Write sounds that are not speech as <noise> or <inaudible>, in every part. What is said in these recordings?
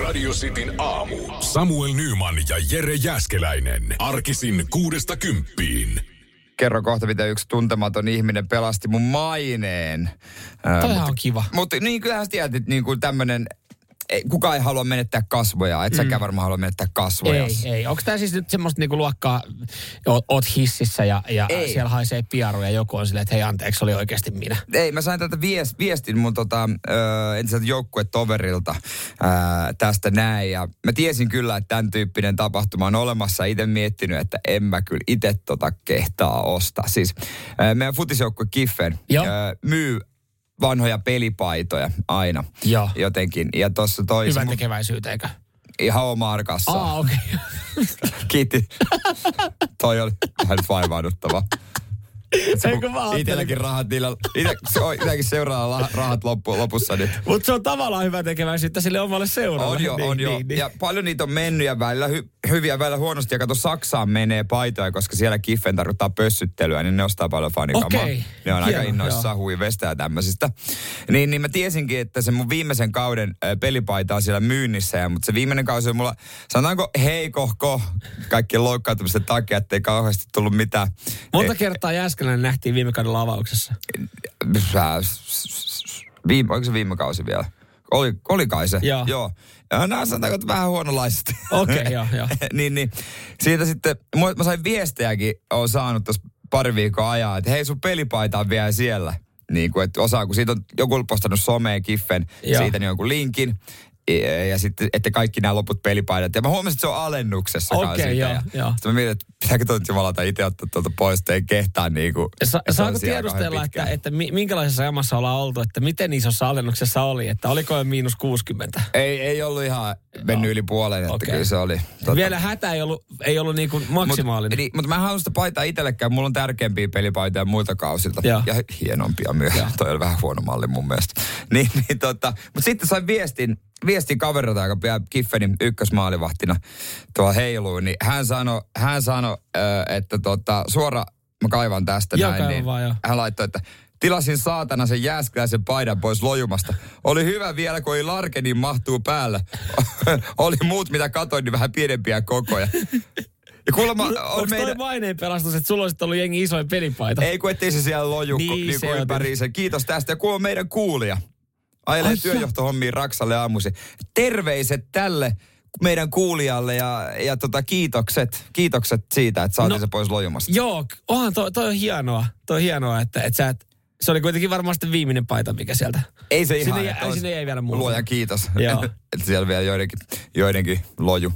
Radio Cityn aamu. Samuel Nyman ja Jere Jäskeläinen. Arkisin kuudesta kymppiin. Kerro kohta, miten yksi tuntematon ihminen pelasti mun maineen. Toihan on kiva. Mutta niin kyllähän sä tiedät, että niin kuin tämmönen, ei, kukaan ei halua menettää kasvoja. Et säkään varmaan halua menettää kasvoja. Ei, ei. Onko tämä siis nyt semmoista niinku luokkaa, oot, oot hississä ja, ja Ei. siellä haisee piaru ja joku on silleen, että hei anteeksi, oli oikeasti minä. Ei, mä sain tätä viest, viestin mun tota, ö, entiseltä joukkuetoverilta ö, tästä näin. Ja mä tiesin kyllä, että tämän tyyppinen tapahtuma on olemassa. Itse miettinyt, että en mä kyllä itse tota kehtaa ostaa. Siis ö, meidän futisjoukkue Kiffen ö, myy vanhoja pelipaitoja aina Joo. jotenkin. Ja tuossa toi Hyvän mun- tekeväisyyteekö? ihan oma arkassa. Aa, okei. <laughs> Kiitti. toi oli vähän vaivauduttava. <laughs> Eikö mä Itelläkin rahat niillä, ite, se on itselläkin seuraa rahat loppu, lopussa. Niin. Mutta se on tavallaan hyvä tekeväisyyttä sille omalle seuralle. On jo, Niin, on jo. niin, niin. Ja paljon niitä on mennyt ja välillä hy, hyviä, välillä huonosti. Ja kato, Saksaan menee paitoja, koska siellä Kiffen tarkoittaa pössyttelyä, niin ne ostaa paljon fanikamaa. Okei. Ne on aika Hieno, innoissaan huivestä ja tämmöisistä. Niin, niin mä tiesinkin, että se mun viimeisen kauden pelipaita on siellä myynnissä. Ja, mutta se viimeinen kausi on mulla, sanotaanko heikohko kaikkien loukkaantumisten takia, ettei kauheasti tullut mitään. Monta kertaa Jääskeläinen nähtiin viime kaudella avauksessa. Viime, oliko se viime kausi vielä? Oli, oli kai se. Joo. Joo. Ja nämä sanotaanko, että vähän huonolaisesti. Okei, <laughs> joo, joo. niin, niin. Siitä sitten, mä sain viestejäkin, on saanut tuossa pari viikkoa ajaa, että hei sun pelipaita on vielä siellä. Niin kuin, että osaa, kun siitä on joku postannut someen kiffen, Joo. siitä niin jonkun linkin. Ja, ja sitten, että kaikki nämä loput pelipaidat. Ja mä huomasin, että se on alennuksessa Okei, siitä. joo, ja joo. Sitten mä mietin, että pitääkö tuon jumalata itse ottaa tuolta pois, että ei kehtaa niin kuin. Sa- saako tiedustella, että, että mi- minkälaisessa jamassa ollaan oltu, että miten isossa alennuksessa oli, että oliko jo miinus 60? Ei, ei ollut ihan mennyt yli puolen, että Okei. kyllä se oli. Tota, Vielä hätä ei ollut, ei ollut niin kuin maksimaalinen. Mutta niin, mut mä en halua sitä paitaa itsellekään. Mulla on tärkeämpiä pelipaitoja muilta kausilta. Joo. Ja hienompia myös. Toi oli vähän huono malli mun mielestä. <laughs> Niin, niin tota, mutta sitten sain viestin, viestin kaverilta, joka vielä Kiffenin ykkösmaalivahtina tuolla heiluu, niin hän sanoi, hän sano, että tota, suora, mä kaivan tästä Joo, näin, niin vaan, hän laittoi, että tilasin saatana sen jääskeläisen paidan pois lojumasta. Oli hyvä vielä, kun ei larkenin mahtuu päällä. <laughs> Oli muut, mitä katoin, niin vähän pienempiä kokoja. Ja kuulemma on Onko meidän... toi maineen pelastus, että sulla olisi ollut jengi isoin pelipaita? Ei kun ettei se siellä loju Niin, niin, se ympäriinsä. Kiitos tästä. Ja kuulemma meidän kuulija. Ajelee Ai työjohtohommiin Raksalle aamuisin. Terveiset tälle meidän kuulijalle ja, ja tota, kiitokset, kiitokset siitä, että saatiin No, se pois lojumasta. Joo, onhan toi, toi on hienoa. Toi on hienoa, että, että sä et, se oli kuitenkin varmasti viimeinen paita, mikä sieltä. Ei se ihan. Sinne, jä, sinne ei vielä muuta. Luoja kiitos. Joo. <laughs> että siellä vielä joidenkin, joidenkin loju.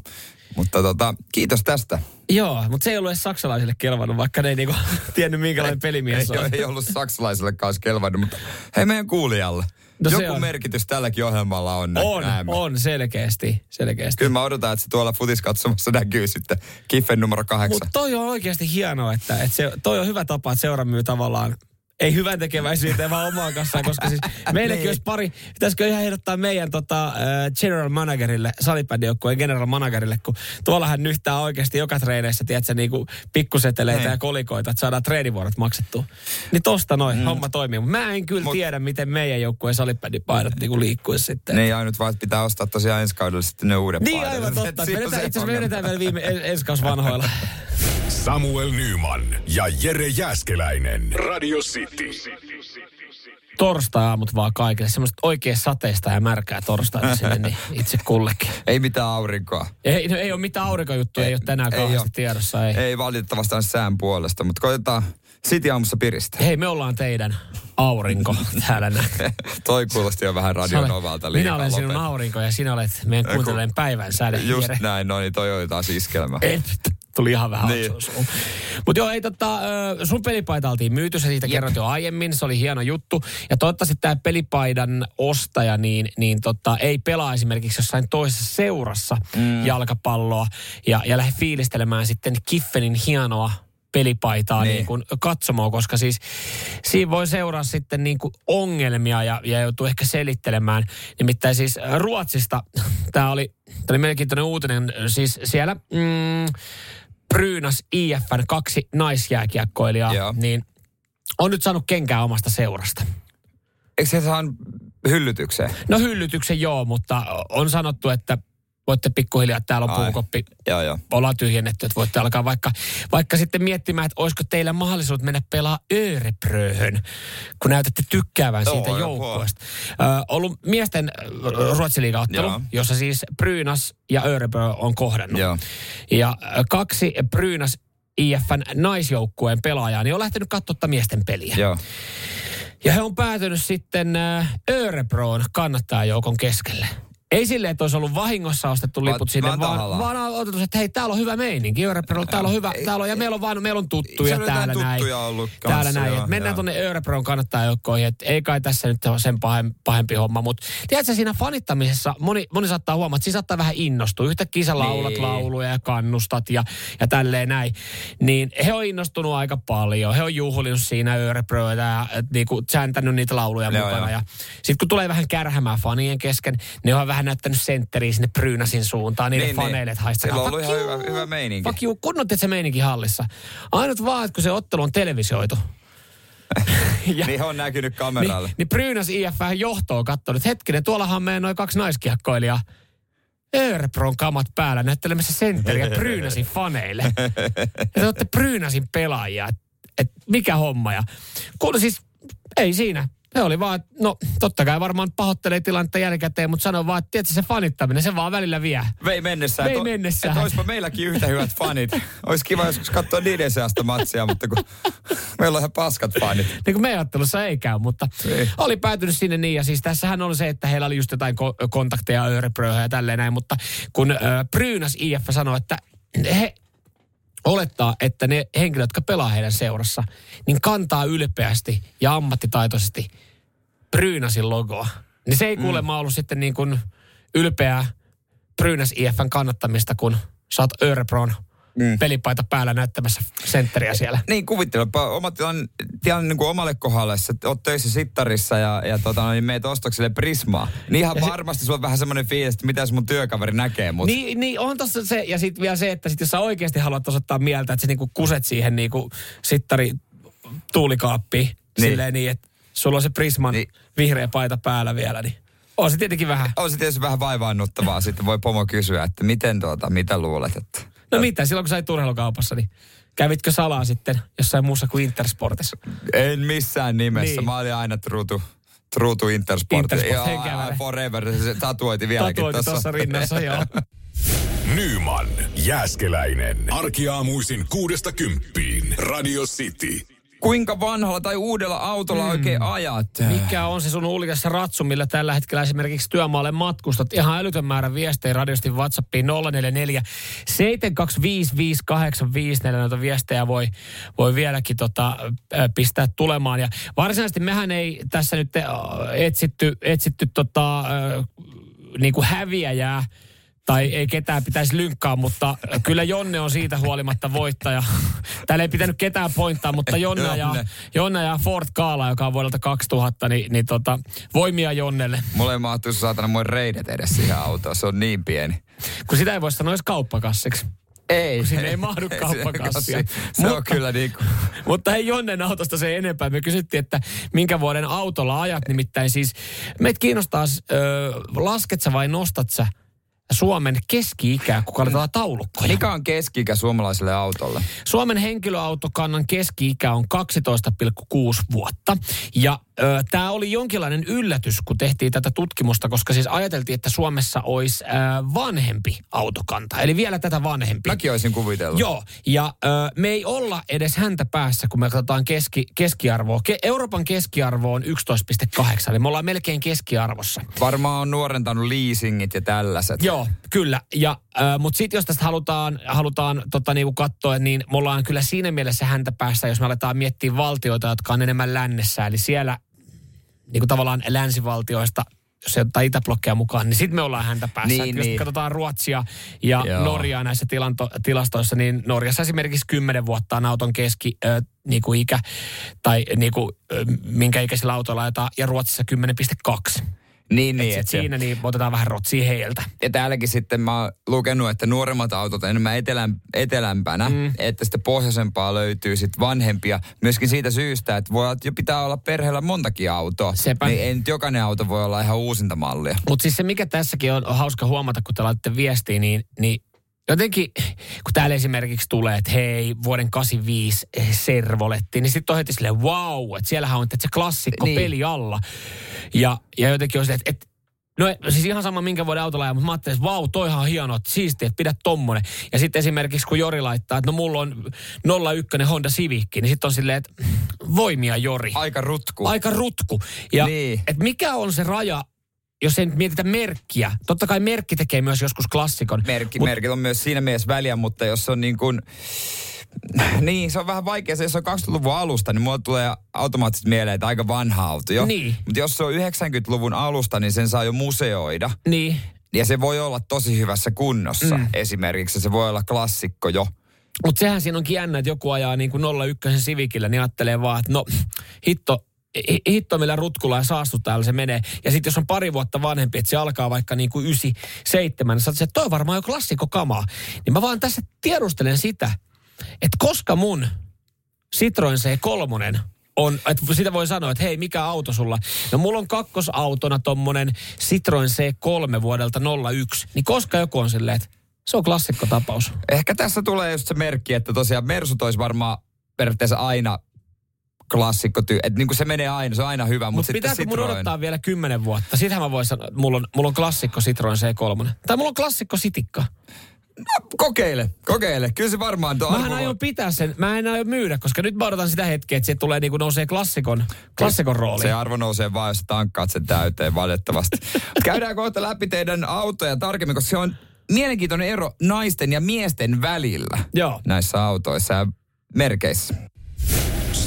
Mutta tota, kiitos tästä. Joo, mutta se ei ollut edes saksalaisille kelvannut, vaikka ne ei niinku <laughs> tiennyt minkälainen <laughs> pelimies ei, on. ei ollut saksalaiselle kanssa kelvannut, mutta hei meidän kuulijalle. No se Joku on. merkitys tälläkin ohjelmalla on. On, näemme. on, selkeästi, selkeästi. Kyllä mä odotan, että se tuolla futiskatsomassa näkyy sitten Kiffen numero kahdeksan. Mutta toi on oikeasti hienoa, että, että se, toi on hyvä tapa, että seura myy tavallaan ei hyvän tekeväisyyteen, vaan omaa kassaan, koska siis <laughs> meillekin Niin. olisi pari, pitäisikö ihan ehdottaa meidän tota, general managerille, salibändijoukkueen general managerille, kun tuollahan nyhtää oikeasti joka treeneissä, tiedätkö, niin kuin pikkuseteleitä Niin. ja kolikoita, että saadaan treenivuorot maksettua. Niin tosta noin, mm. homma toimii. Mä en kyllä Mut- tiedä, miten meidän joukkueen salibändipaidot niin kuin liikkuisi sitten. Niin ainut vaan, että pitää ostaa tosiaan ensi kaudella sitten ne uudet Niin paidat. aivan totta. <laughs> Itse asiassa vedetään vielä viime en- ensi vanhoilla. <laughs> Samuel Nyman ja Jere Jäskeläinen. Radio City. torstai-aamut vaan kaikille. Semmoista oikein sateista ja märkää torstaita sinne niin itse kullekin. <laughs> Ei mitään aurinkoa. Ei, no, ei ole mitään aurinkojuttuja, ei, ole tänään ei kauheasti oo. tiedossa. Ei. Ei. Ei valitettavasti aina sään puolesta, mutta koitetaan City aamussa piristää. Hei, me ollaan teidän aurinko <laughs> täällä näin. Toi kuulosti jo vähän Sä radion olet- ovalta Minä liikaa olen sinun aurinko ja sinä olet meidän Ei, kuuntelijan päivän säde. Just Jere. näin, no niin toi oli taas iskelmä. Ei, tuli ihan vähän Niin. Mutta joo, ei tota, sun pelipaita oltiin myyty, sä siitä kerrot jo aiemmin, se oli hieno juttu. Ja toivottavasti tämä pelipaidan ostaja niin, niin tota, ei pelaa esimerkiksi jossain toisessa seurassa mm. jalkapalloa ja, ja lähde fiilistelemään sitten Kiffenin hienoa pelipaitaa Niin. niin. kuin katsomoon, koska siis siinä voi seuraa sitten niin kuin ongelmia ja, ja joutuu ehkä selittelemään. Nimittäin siis Ruotsista, tämä oli, tää oli mielenkiintoinen uutinen, siis siellä mm, Brynäs IFN kaksi naisjääkiekkoilijaa, Joo. niin on nyt saanut kenkää omasta seurasta. Eikö se saa hyllytykseen? No hyllytyksen joo, mutta on sanottu, että voitte pikkuhiljaa, täällä on puukoppi, Joo, joo. ollaan tyhjennetty, että voitte alkaa vaikka, vaikka sitten miettimään, että olisiko teillä mahdollisuus mennä pelaa Örebröhön, kun näytätte tykkäävän Joo, siitä joukkueesta. Ö, ollut miesten ruotsiliigaottelu, Joo. jossa siis Brynäs ja Örebrö on kohdannut. Joo. Ja kaksi Brynäs IFN naisjoukkueen pelaajaa, niin on lähtenyt katsomaan miesten peliä. Joo. Ja he on päätynyt sitten äh, Örebroon kannattajajoukon keskelle. Ei silleen, että olisi ollut vahingossa ostettu liput sinne, vaan vaan, on otettu, että hei, täällä on hyvä meininki. Örebrolla, täällä on hyvä, täällä on, ja meillä on, vaan, meillä on tuttuja täällä näin. ollut täällä kanssa, näin. joo, mennään tuonne Örebroon kannattajajoukkoihin, että ei kai tässä nyt ole sen pahem, pahempi homma. Mutta tiedätkö, siinä fanittamisessa moni, moni saattaa huomata, että siinä saattaa vähän innostua. Yhtäkkiä sä laulat Niin. lauluja ja kannustat ja, ja tälleen näin. Niin he on innostunut aika paljon. He on juhlinut siinä Örebroita ja et niinku sääntännyt niitä lauluja Joo, mukana. joo. Ja sitten kun tulee vähän kärhämää fanien kesken, ne on vähän näyttänyt sentteriä sinne Brynäsin suuntaan, niille Niin, niin, faneille, että haistakaa. Sillä on ollut ihan hyvä- hyvä meininki. Fuck you. Kunnon se meininki hallissa. Ainut vaan, että kun se ottelu on televisioitu. <laughs> ja, Niin on näkynyt kameralle. niin, niin Brynäs IF vähän johtoon katsonut, että hetkinen, tuollahan meidän noin kaksi naiskiekkoilijaa. Örebron kamat päällä näyttelemässä sentteriä Brynäsin faneille. <laughs> Ja te olette Brynäsin pelaajia. Et, et mikä homma. Ja kun siis, ei siinä. Se oli vaan, no totta kai varmaan pahoittelee tilannetta jälkikäteen, mutta sanoo vaan, että se fanittaminen, se vaan välillä vie. Vei mennessään. Vei mennessään. Että olisipa meilläkin yhtä hyvät fanit. Olisi kiva joskus katsoa niiden seasta matsia, mutta kun meillä on ihan paskat fanit. niin kuin meidän ottelussa ei käy, mutta Ei. oli päätynyt sinne niin. Ja siis tässähän on se, että heillä oli just jotain ko- kontakteja Örebröhön ja tälleen näin, mutta kun äh, Brynäs IF sanoi, että he olettaa, että ne henkilöt, jotka pelaa heidän seurassa, niin kantaa ylpeästi ja ammattitaitoisesti Brynäsin logoa. Niin se ei kuulemma ollut sitten niin kuin ylpeää Brynäs IFn kannattamista, kun oot Örebron mm. pelipaita päällä näyttämässä sentteriä siellä. Niin kuvittelepa oma tilanne, tilanne niin kuin omalle kohdalle, että oot töissä sittarissa ja, ja tota, niin meet ostokselle Prismaa. Niin ihan Ja se- varmasti sulla on vähän semmoinen fiilis, että mitä mun työkaveri näkee mut. Niin, niin on tossa se, ja sitten vielä se, että sit jos sä oikeasti haluat osoittaa mieltä, että sä niinku kuset siihen niinku sittari tuulikaappiin, Niin. niin. silleen niin, että sulla on se Prisman Niin. vihreä paita päällä vielä, niin on se tietenkin vähän. On se tietysti vähän vaivaannuttavaa. Sitten voi pomo kysyä, että miten tuota, mitä luulet, että... No mitä, silloin kun sä urheilukaupassa, niin kävitkö salaa sitten jossain muussa kuin Intersportissa? En missään nimessä. Niin. Mä olin aina truutu, truutu Intersport. Intersport Joo, forever. Se tatuoiti vieläkin Tatuointi tuossa. tuossa rinnassa, joo. <laughs> Nyman, Jääskeläinen. Arkiaamuisin kuudesta kymppiin. Radio City. Kuinka vanhalla tai uudella autolla mm. oikein ajat? Mikä on se sun uljas ratsu, millä tällä hetkellä esimerkiksi työmaalle matkustat? Ihan älytön määrä viestejä radiosti WhatsAppiin 044 725 5854. Noita viestejä voi, voi vieläkin tota, pistää tulemaan. Ja varsinaisesti mehän ei tässä nyt etsitty, etsitty tota, niin kuin häviäjää tai ei ketään pitäisi lynkkaa, mutta kyllä Jonne on siitä huolimatta voittaja. Täällä ei pitänyt ketään pointtaa, mutta Jonne ja, Jonne. Ja Ford Kaala, joka on vuodelta 2000, niin, niin tota, voimia Jonnelle. Mulle ei mahtuu saatana mun reidet edes siihen autoon. Se on niin pieni. Kun sitä ei voi sanoa edes kauppakassiksi. Ei. Kun sinne ei mahdu <laughs> kauppakassia. Se on Mutta- kyllä niin kuin... <laughs> Mutta ei Jonnen autosta se enempää. Me kysyttiin, että minkä vuoden autolla ajat. Nimittäin siis meitä kiinnostaa, ö, lasket sä vai nostat sä Suomen keski-ikää, kun katsotaan taulukkoja. Mikä on keski suomalaiselle autolle? Suomen henkilöautokannan keski-ikä on 12,6 vuotta. Ja tämä oli jonkinlainen yllätys, kun tehtiin tätä tutkimusta, koska siis ajateltiin, että Suomessa olisi vanhempi autokanta. Eli vielä tätä vanhempi. Mäkin olisin kuvitellut. Joo, ja me ei olla edes häntä päässä, kun me katsotaan keski, keskiarvoa. Ke, Euroopan keskiarvo on 11,8, eli me ollaan melkein keskiarvossa. Varmaan on nuorentanut leasingit ja tällaiset. Joo, kyllä. Ja, mutta sitten jos tästä halutaan, halutaan tota, niinku katsoa, niin me ollaan kyllä siinä mielessä häntä päässä, jos me aletaan miettiä valtioita, jotka on enemmän lännessä. Eli siellä niin kuin tavallaan länsivaltioista jos se ottaa Itäblokkeja mukaan, niin sitten me ollaan häntä päässä. Niin, Niin, jos katsotaan Ruotsia ja Joo. Norjaa näissä tilanto, tilastoissa, niin Norjassa esimerkiksi 10 vuotta on auton keski ö, niin kuin ikä, tai niin kuin, ö, minkä ikäisillä autoilla ajetaan, ja Ruotsissa 10,2. Niin, Niin, niin. et et siinä niin otetaan vähän rotsia heiltä. Ja täälläkin sitten mä oon lukenut, että nuoremmat autot enemmän etelän, etelämpänä, mm. että sitten pohjoisempaa löytyy sitten vanhempia. Myöskin siitä syystä, että voi jo pitää olla perheellä montakin autoa. Sepä. Niin ei nyt jokainen auto voi olla ihan uusinta mallia. Mutta siis se, mikä tässäkin on, on hauska huomata, kun te laitte viestiä, niin, niin jotenkin, kun täällä esimerkiksi tulee, että hei, vuoden 85 servoletti, niin sitten on heti silleen, wow, että siellähän on että se klassikko Niin. peli alla. Ja, ja jotenkin on silleen, että, että No siis ihan sama minkä vuoden autolla ajaa, mutta mä ajattelin, että vau, toihan on hienoa, että siistiä, että pidä tommonen. Ja sitten esimerkiksi kun Jori laittaa, että no mulla on 01 Honda Civic, niin sitten on silleen, että voimia Jori. Aika rutku. Aika rutku. Ja Niin. et mikä on se raja, jos ei nyt mietitä merkkiä. Totta kai merkki tekee myös joskus klassikon. Merkki, Mut- merkit on myös siinä mielessä väliä, mutta jos on niin kuin... Niin, se on vähän vaikea. Se, jos on 20-luvun alusta, niin mulle tulee automaattisesti mieleen, että aika vanha auto jo. Niin. Mutta jos se on 90-luvun alusta, niin sen saa jo museoida. Niin. Ja se voi olla tosi hyvässä kunnossa mm. esimerkiksi. Se voi olla klassikko jo. Mutta sehän siinä onkin jännä, että joku ajaa niin kuin 01 Civicillä, niin ajattelee vaan, että no hitto, hi- hitto millä rutkulla ja saastuttajalla se menee. Ja sitten jos on pari vuotta vanhempi, että se alkaa vaikka niin kuin 97, niin sä että toi on varmaan jo klassikko kamaa. Niin mä vaan tässä tiedustelen sitä, että koska mun Citroen C3 on, että sitä voi sanoa, että hei, mikä auto sulla? No mulla on kakkosautona tommonen Citroen C3 vuodelta 01. Niin koska joku on silleen, että se on klassikkotapaus. Ehkä tässä tulee just se merkki, että tosiaan Mersut olisi varmaan periaatteessa aina klassikko. Että niin kuin se menee aina, se on aina hyvä, mutta Mutta sitten pitääkö mun Citroen... odottaa vielä kymmenen vuotta? Sitähän mä voin sanoa, että mulla on, mulla on klassikko Citroen C3. Tai mulla on klassikko Sitikka. Kokeile, kokeile. Kyllä se varmaan tuo Mähän arvo- aion pitää sen, mä en aio myydä, koska nyt mä odotan sitä hetkeä, että se tulee niin kuin nousee klassikon, klassikon rooli. Se arvo nousee vaan, jos tankkaat sen täyteen valitettavasti. <laughs> Käydään kohta läpi teidän autoja tarkemmin, koska se on mielenkiintoinen ero naisten ja miesten välillä Joo. näissä autoissa ja merkeissä.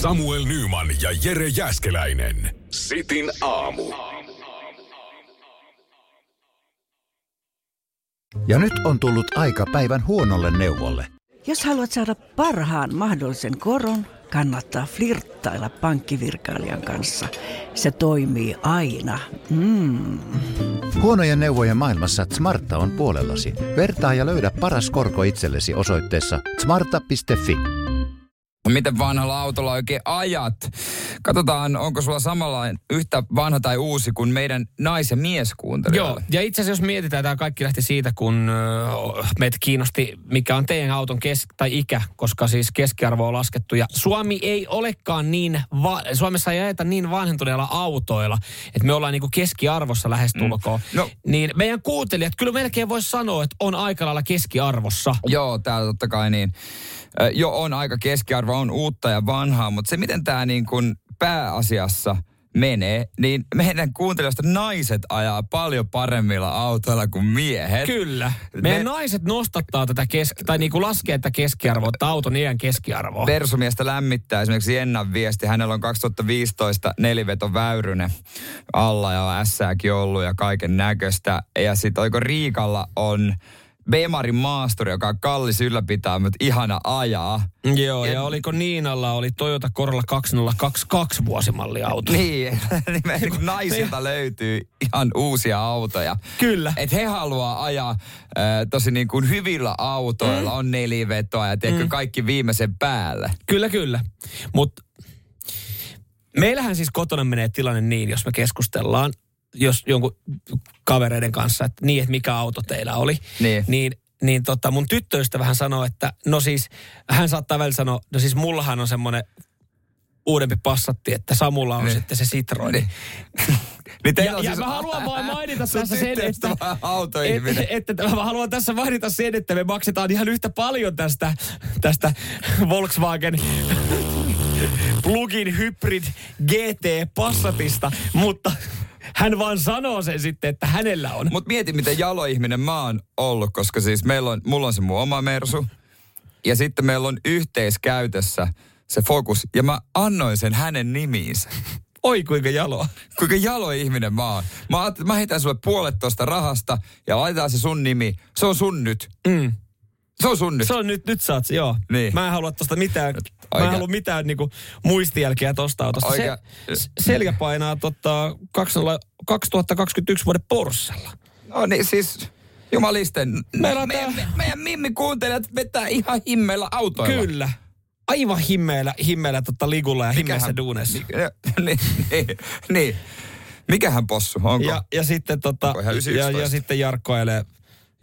Samuel Nyman ja Jere Jäskeläinen. Sitin aamu. Ja nyt on tullut aika päivän huonolle neuvolle. Jos haluat saada parhaan mahdollisen koron, kannattaa flirttailla pankkivirkailijan kanssa. Se toimii aina. Mm. Huonojen neuvojen maailmassa Smarta on puolellasi. Vertaa ja löydä paras korko itsellesi osoitteessa smarta.fi. Miten vanhalla autolla oikein ajat? Katsotaan, onko sulla samanlainen yhtä vanha tai uusi kuin meidän nais- ja Joo, mieskuuntelijoille. ja itse asiassa jos mietitään, tämä kaikki lähti siitä, kun meitä kiinnosti, mikä on teidän auton kes- tai ikä, koska siis keskiarvo on laskettu. Ja Suomi ei olekaan niin, va- Suomessa ei ajeta niin vanhentuneilla autoilla, että me ollaan niinku keskiarvossa lähestulkoon. Mm. No. Niin meidän kuuntelijat kyllä melkein voisi sanoa, että on aika lailla keskiarvossa. Joo, täällä totta kai niin. Ö, Jo on aika keskiarvo, on uutta ja vanhaa, mutta se miten tämä niin kuin pääasiassa menee, niin meidän kuuntelijoista naiset ajaa paljon paremmilla autoilla kuin miehet. Kyllä. Meidän Me- naiset nostattaa tätä keski- tai niinku laskee tätä keskiarvoa, että auton iän keskiarvoa. Persumiestä lämmittää esimerkiksi Jennan viesti. Hänellä on 2015 neliveto Väyrynen alla ja on ollut ja kaiken näköistä. Ja sitten oliko Riikalla on Bemarin maasturi, joka on kallis ylläpitää, mutta ihana ajaa. Joo, ja oliko Niinalla oli Toyota Corolla 2022 vuosimalli auto. Niin, <laughs> niin naisilta löytyy ihan uusia autoja. Kyllä. Et he haluaa ajaa äh, tosi niin kuin hyvillä autoilla, mm. on nelivetoa ja teekö mm. kaikki viimeisen päälle. Kyllä, kyllä. Mutta meillähän siis kotona menee tilanne niin, jos me keskustellaan jos jonkun kavereiden kanssa, että niin, että mikä auto teillä oli. Niin. Niin, niin tota, mun tyttöystävähän sanoo, että no siis, hän saattaa välillä sanoa, no siis mullahan on semmoinen uudempi passatti, että Samulla on Niin. sitten se Citroen. Niin. <laughs> Niin Ja, on ja siis- mä haluan vain mainita <laughs> tässä sen, tyttöystä että, vähän autoihminen. <laughs> että, että mä haluan tässä mainita sen, että me maksetaan ihan yhtä paljon tästä, tästä Volkswagen plug-in hybrid GT Passatista, mutta hän vaan sanoo sen sitten, että hänellä on. Mut mieti, miten jaloihminen mä oon ollut, koska siis meillä on, mulla on se mun oma Mersu. Ja sitten meillä on yhteiskäytössä se Focus. Ja mä annoin sen hänen nimiinsä. Oi kuinka jaloa. Kuinka jalo ihminen mä oon. Mä ajattelin, mä heitän sulle puolet tosta rahasta ja laitetaan se sun nimi. Se on sun nyt. Mm. Se on sun nyt. Se on nyt, nyt saat, joo. Niin. Mä en halua tosta mitään, mä Oikein. en halua mitään niinku muistijälkiä tosta autosta. Se, selkä painaa tota 20, 2021 vuoden Porschella. No niin siis, jumalisten. Meillä on me, tää- me, meidän Mimmi kuuntelijat vetää ihan himmeillä autoilla. Kyllä. Aivan himmeillä, himmeillä tota ligulla ja himmeessä duunessa. <laughs> Niin, niin, niin. Mikähän possu, onko? Ja, ja sitten tota, ja, 911? ja sitten Jarkko ajelee,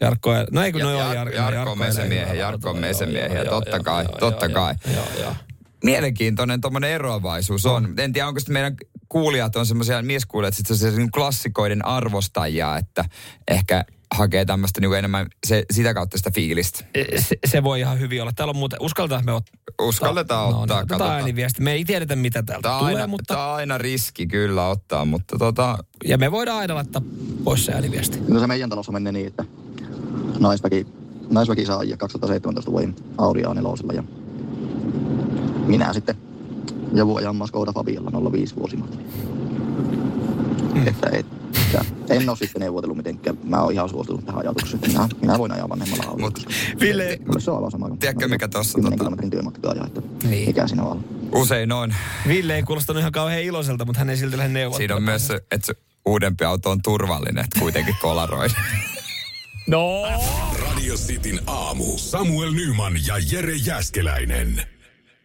Jarkko no ei kun Ja- no joo, Jar- Jar, Jarkko on mesemiehiä, Jarkko on mesemiehiä, totta kai, totta kai. Joo, joo. Mielenkiintoinen tuommoinen eroavaisuus on. En tiedä, onko sitten meidän kuulijat on semmoisia mieskuulijat, sitten se niin klassikoiden arvostajia, että ehkä hakee tämmöistä niin enemmän se, sitä kautta sitä fiilistä. Se, se, voi ihan hyvin olla. Täällä on muuten, uskalletaan me ottaa. Uskalletaan no, ottaa, niin, katsotaan. ääniviesti. Me ei tiedetä, mitä täältä Tämä on, tulee, aina, mutta... tämä on aina riski kyllä ottaa, mutta tota, Ja me voidaan aina laittaa pois se ääniviesti. No se meidän talossa menee niin, että naisväki, naisväki saa ajaa 2017 vuoden Audi A4 ja minä sitten ja vuojan Skoda Fabialla 05 vuosimalta. Mm. Että, että en ole sitten neuvotellut mitenkään. Mä oon ihan suostunut tähän ajatukseen. Minä, minä voin ajaa vanhemmalla autolla. Mut- Ville, se on aivan sama. Tiedätkö, mikä tossa 10 tota- kilometrin työmatka ajaa, että Niin. mikä siinä on usein on. Ville ei kuulostanut ihan kauhean iloiselta, mutta hän ei silti lähde neuvottelemaan. Siinä on myös se, että se uudempi auto on turvallinen, että kuitenkin kolaroi. <laughs> No! Radio Cityn aamu. Samuel Nyman ja Jere Jäskeläinen.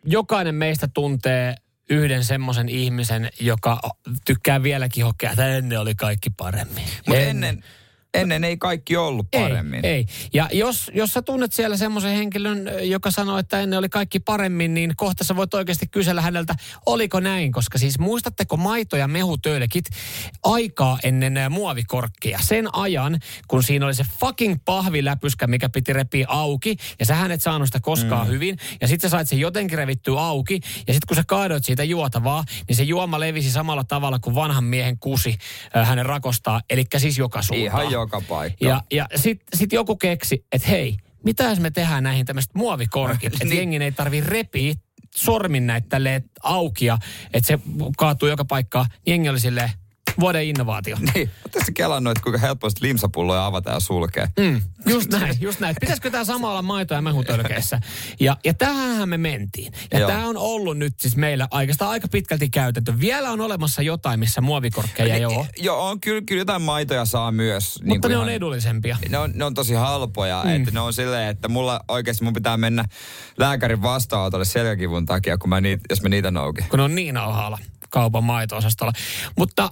Jokainen meistä tuntee yhden semmoisen ihmisen, joka tykkää vieläkin hokea, että ennen oli kaikki paremmin. Mutta ennen, ennen ei kaikki ollut paremmin. Ei, ei. Ja jos, jos sä tunnet siellä semmoisen henkilön, joka sanoo, että ennen oli kaikki paremmin, niin kohta sä voit oikeasti kysellä häneltä, oliko näin? Koska siis muistatteko maito- ja mehutölkit aikaa ennen muovikorkkia? Sen ajan, kun siinä oli se fucking pahviläpyskä, mikä piti repiä auki, ja sä et saanut sitä koskaan mm. hyvin, ja sitten sä sait sen jotenkin revittyä auki, ja sitten kun sä kaadoit siitä juotavaa, niin se juoma levisi samalla tavalla kuin vanhan miehen kusi äh, hänen rakostaa, eli siis joka suuntaan. Ihan joka paikka. Ja, ja sitten sit joku keksi, että hei, mitä jos me tehdään näihin tämmöiset muovikorkit, <laughs> että Niin. jengin ei tarvi repiä sormin näitä tälleen auki ja että se kaatuu joka paikkaan. Jengi oli silleen, vuoden innovaatio. <laughs> Niin, tässä kelannut, että kuinka helposti limsapulloja avataan ja sulkee. Mm, just näin, just näin. Pitäisikö tämä sama olla maito- ja mehutölkeissä? Ja, ja tähänhän me mentiin. Ja tämä on ollut nyt siis meillä oikeastaan aika pitkälti käytetty. Vielä on olemassa jotain, missä muovikorkkeja ei ole. Joo, on kyllä, kyllä jotain maitoja saa myös. niin Mutta kuin ne on ihan- edullisempia. Ne on, ne on tosi halpoja, mm. että ne on silleen, että mulla oikeasti mun pitää mennä lääkärin vastaanotolle selkäkivun takia, kun mä niitä, jos mä niitä noukin. kun ne on niin alhaalla kaupan maito-osastolla. Mutta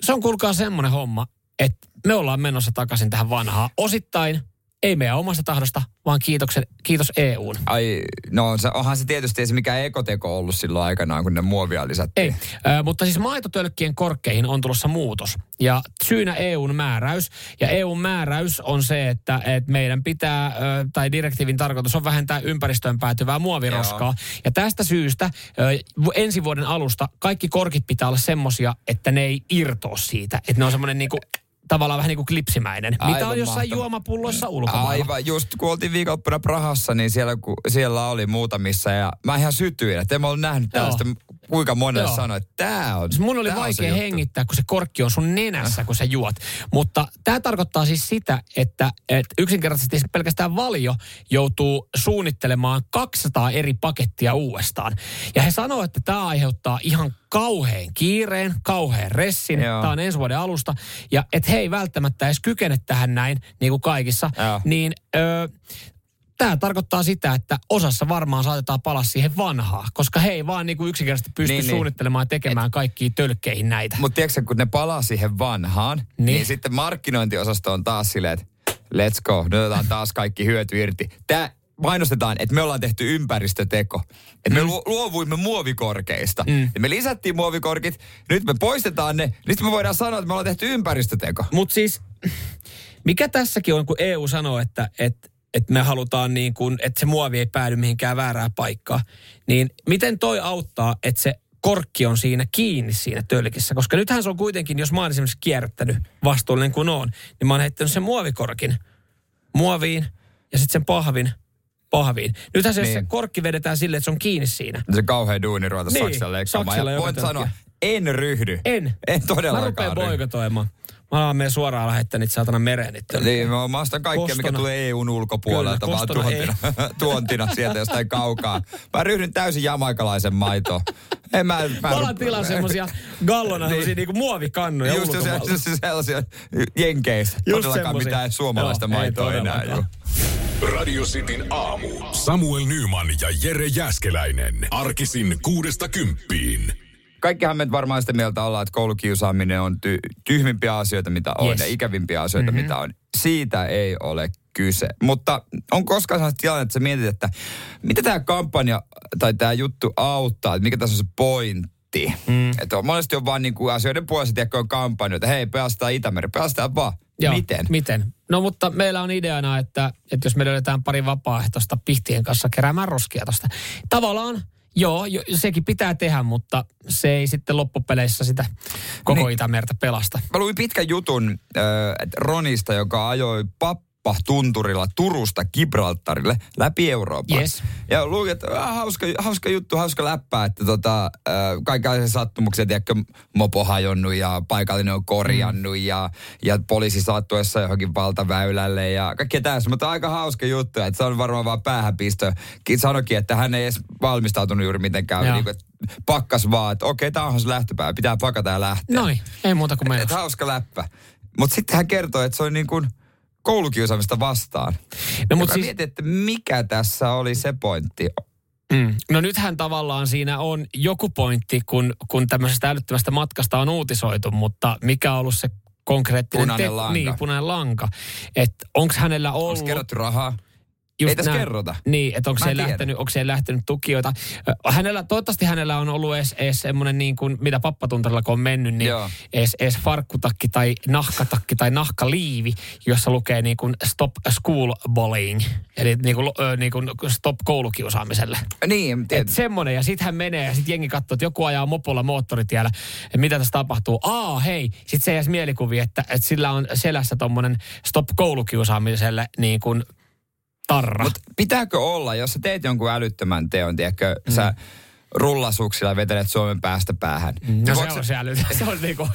se on kuulkaa semmoinen homma, että me ollaan menossa takaisin tähän vanhaan. Osittain ei meidän omasta tahdosta, vaan kiitoksen, kiitos EUn. Ai, no se, onhan se tietysti ei se mikään ekoteko ollut silloin aikanaan, kun ne muovia lisättiin. Ei, Ö, mutta siis maitotölkkien korkkeihin on tulossa muutos. Ja syynä EUn määräys. Ja EUn määräys on se, että, että meidän pitää, ö, tai direktiivin tarkoitus on vähentää ympäristöön päätyvää muoviroskaa. Ja tästä syystä vu- ensi vuoden alusta kaikki korkit pitää olla semmosia, että ne ei irtoa siitä. Että ne on semmoinen niinku, tavallaan vähän niin kuin klipsimäinen. mitä Aivan on jossain mahtavaa. juomapulloissa ulkomailla. Aivan, just kun oltiin viikonloppuna Prahassa, niin siellä, ku, siellä oli muutamissa ja mä ihan sytyin, että en mä ollut nähnyt Joo. Kuinka monelle sanoi, että tää on Siis mun oli vaikea juttu. hengittää, kun se korkki on sun nenässä, kun sä juot. Mutta tämä tarkoittaa siis sitä, että, että yksinkertaisesti pelkästään valio joutuu suunnittelemaan 200 eri pakettia uudestaan. Ja he sanoo, että tämä aiheuttaa ihan kauheen kiireen, kauheen ressin. Joo. Tämä on ensi vuoden alusta. Ja että he ei välttämättä edes kykene tähän näin, niin kuin kaikissa. Joo. Niin... Öö, Tämä tarkoittaa sitä, että osassa varmaan saatetaan palaa siihen vanhaan, koska he ei vaan niinku yksinkertaisesti pysty Niin, niin, niin. suunnittelemaan ja tekemään kaikkiin tölkkeihin näitä. Mutta tiedätkö, kun ne palaa siihen vanhaan, niin, Niin. niin sitten markkinointiosasto on taas silleen, että let's go, nyt otetaan taas kaikki hyöty irti. Tää, mainostetaan, että me ollaan tehty ympäristöteko. Että me lu- luovuimme muovikorkeista. Mm. Ja me lisättiin muovikorkit, nyt me poistetaan ne, nyt me voidaan sanoa, että me ollaan tehty ympäristöteko. Mutta siis, mikä tässäkin on, kun EU sanoo, että, että, että me halutaan niin kuin, että se muovi ei päädy mihinkään väärään paikkaan, niin miten toi auttaa, että se korkki on siinä kiinni siinä tölkissä? Koska nythän se on kuitenkin, jos mä oon esimerkiksi kierrättänyt vastuullinen kuin on, niin mä oon heittänyt sen muovikorkin muoviin ja sitten sen pahvin pahviin. Nythän se, niin. se korkki vedetään silleen, että se on kiinni siinä. Se kauhea duuni ruveta Niin, Saksan leikkaamaan. Saksalla voin sanoa, en ryhdy. En. En Mä todellakaan rupean ryhdy. boikotoimaan. Mä alan menen suoraan lähettää niitä saatana mereen niitä. Niin, mä ostan kaikkea, mikä Kostona. tulee EUn ulkopuolelta, Kyllä, vaan tuontina, <laughs> tuontina sieltä jostain kaukaa. Mä ryhdyn täysin jamaikalaisen maitoon. En mä, mä, Mä alan tilaa semmosia gallona, semmosia niinku muovikannuja Just se, just se sellaisia jenkeistä. Just Todellakaan semmosia. mitään suomalaista Joo, ei maitoa enää. Joo. Radio Cityn aamu. Samuel Nyman ja Jere Jäskeläinen. Arkisin kuudesta kymppiin. Kaikkihan me varmaan sitä mieltä ollaan, että koulukiusaaminen on ty- tyhmimpiä asioita, mitä on, Yes. ja ikävimpiä asioita, mm-hmm. mitä on. Siitä ei ole kyse. Mutta on koskaan sellaista tilanne, että sä mietit, että mitä tämä kampanja tai tämä juttu auttaa, että mikä tässä on se pointti. Mm. Että on, monesti on vaan niinku asioiden puolesta, tiedätkö, on kampanjoita, hei, pelastaa Itämeri, pelastaa vaan. Joo, Miten? Miten? No mutta meillä on ideana, että, että jos me löydetään pari vapaaehtoista pihtien kanssa keräämään roskia tosta. Tavallaan, joo, jo, sekin pitää tehdä, mutta se ei sitten loppupeleissä sitä koko Niin. Itämertä pelasta. Mä luin pitkän jutun äh, Ronista, joka ajoi pappa tunturilla Turusta Gibraltarille läpi Euroopan. Yes. Ja luin, että äh, hauska, hauska juttu, hauska läppä, että tota, äh, kaikenlaisia sattumuksia, tiedätkö, mopo hajonnut ja paikallinen on korjannut mm. ja, ja poliisi saattuessa johonkin valtaväylälle ja kaikkea tässä. Mutta aika hauska juttu, että se on varmaan vaan päähänpistö. Ki- Sanoikin, että hän ei edes valmistautunut juuri mitenkään. Niin kuin, että pakkas vaan, että okei, tämä on se lähtöpäivä, pitää pakata ja lähteä. Noin, ei muuta kuin mennä. hauska läppä. Mutta sitten hän kertoi, että se on niin kuin koulukiusaamista vastaan. No, Mut mut mä siis, mietin, että mikä tässä oli se pointti. mm, no nythän tavallaan siinä on joku pointti, kun, kun tämmöisestä älyttömästä matkasta on uutisoitu, mutta mikä on ollut se konkreettinen Punainen lanka. Niin, punainen lanka. Että onko hänellä Onko ollut... kerrottu rahaa? Just Ei tässä näin. kerrota. Niin, että onko se, lähtenyt, onko lähtenyt tukijoita. Hänellä, toivottavasti hänellä on ollut edes, edes semmoinen niin kuin, mitä pappatuntarilla kun on mennyt, niin Joo. edes, edes farkkutakki tai nahkatakki tai nahkaliivi, jossa lukee niin kuin stop school bullying. Eli niin kuin, niin kuin stop koulukiusaamiselle. Niin, Et tiedät, semmoinen, ja sitten hän menee, ja sitten jengi katsoo, että joku ajaa mopolla moottoritiellä, että mitä tässä tapahtuu. Aa, hei, sitten se jäisi mielikuvi, että, että sillä on selässä tommonen stop koulukiusaamiselle niin kuin tarra. mutta pitääkö olla, jos sä teet jonkun älyttömän teon, tiedätkö, mm. sä rullasuksilla vetelet Suomen päästä päähän. No Niin se on se älytön. Se on niinku,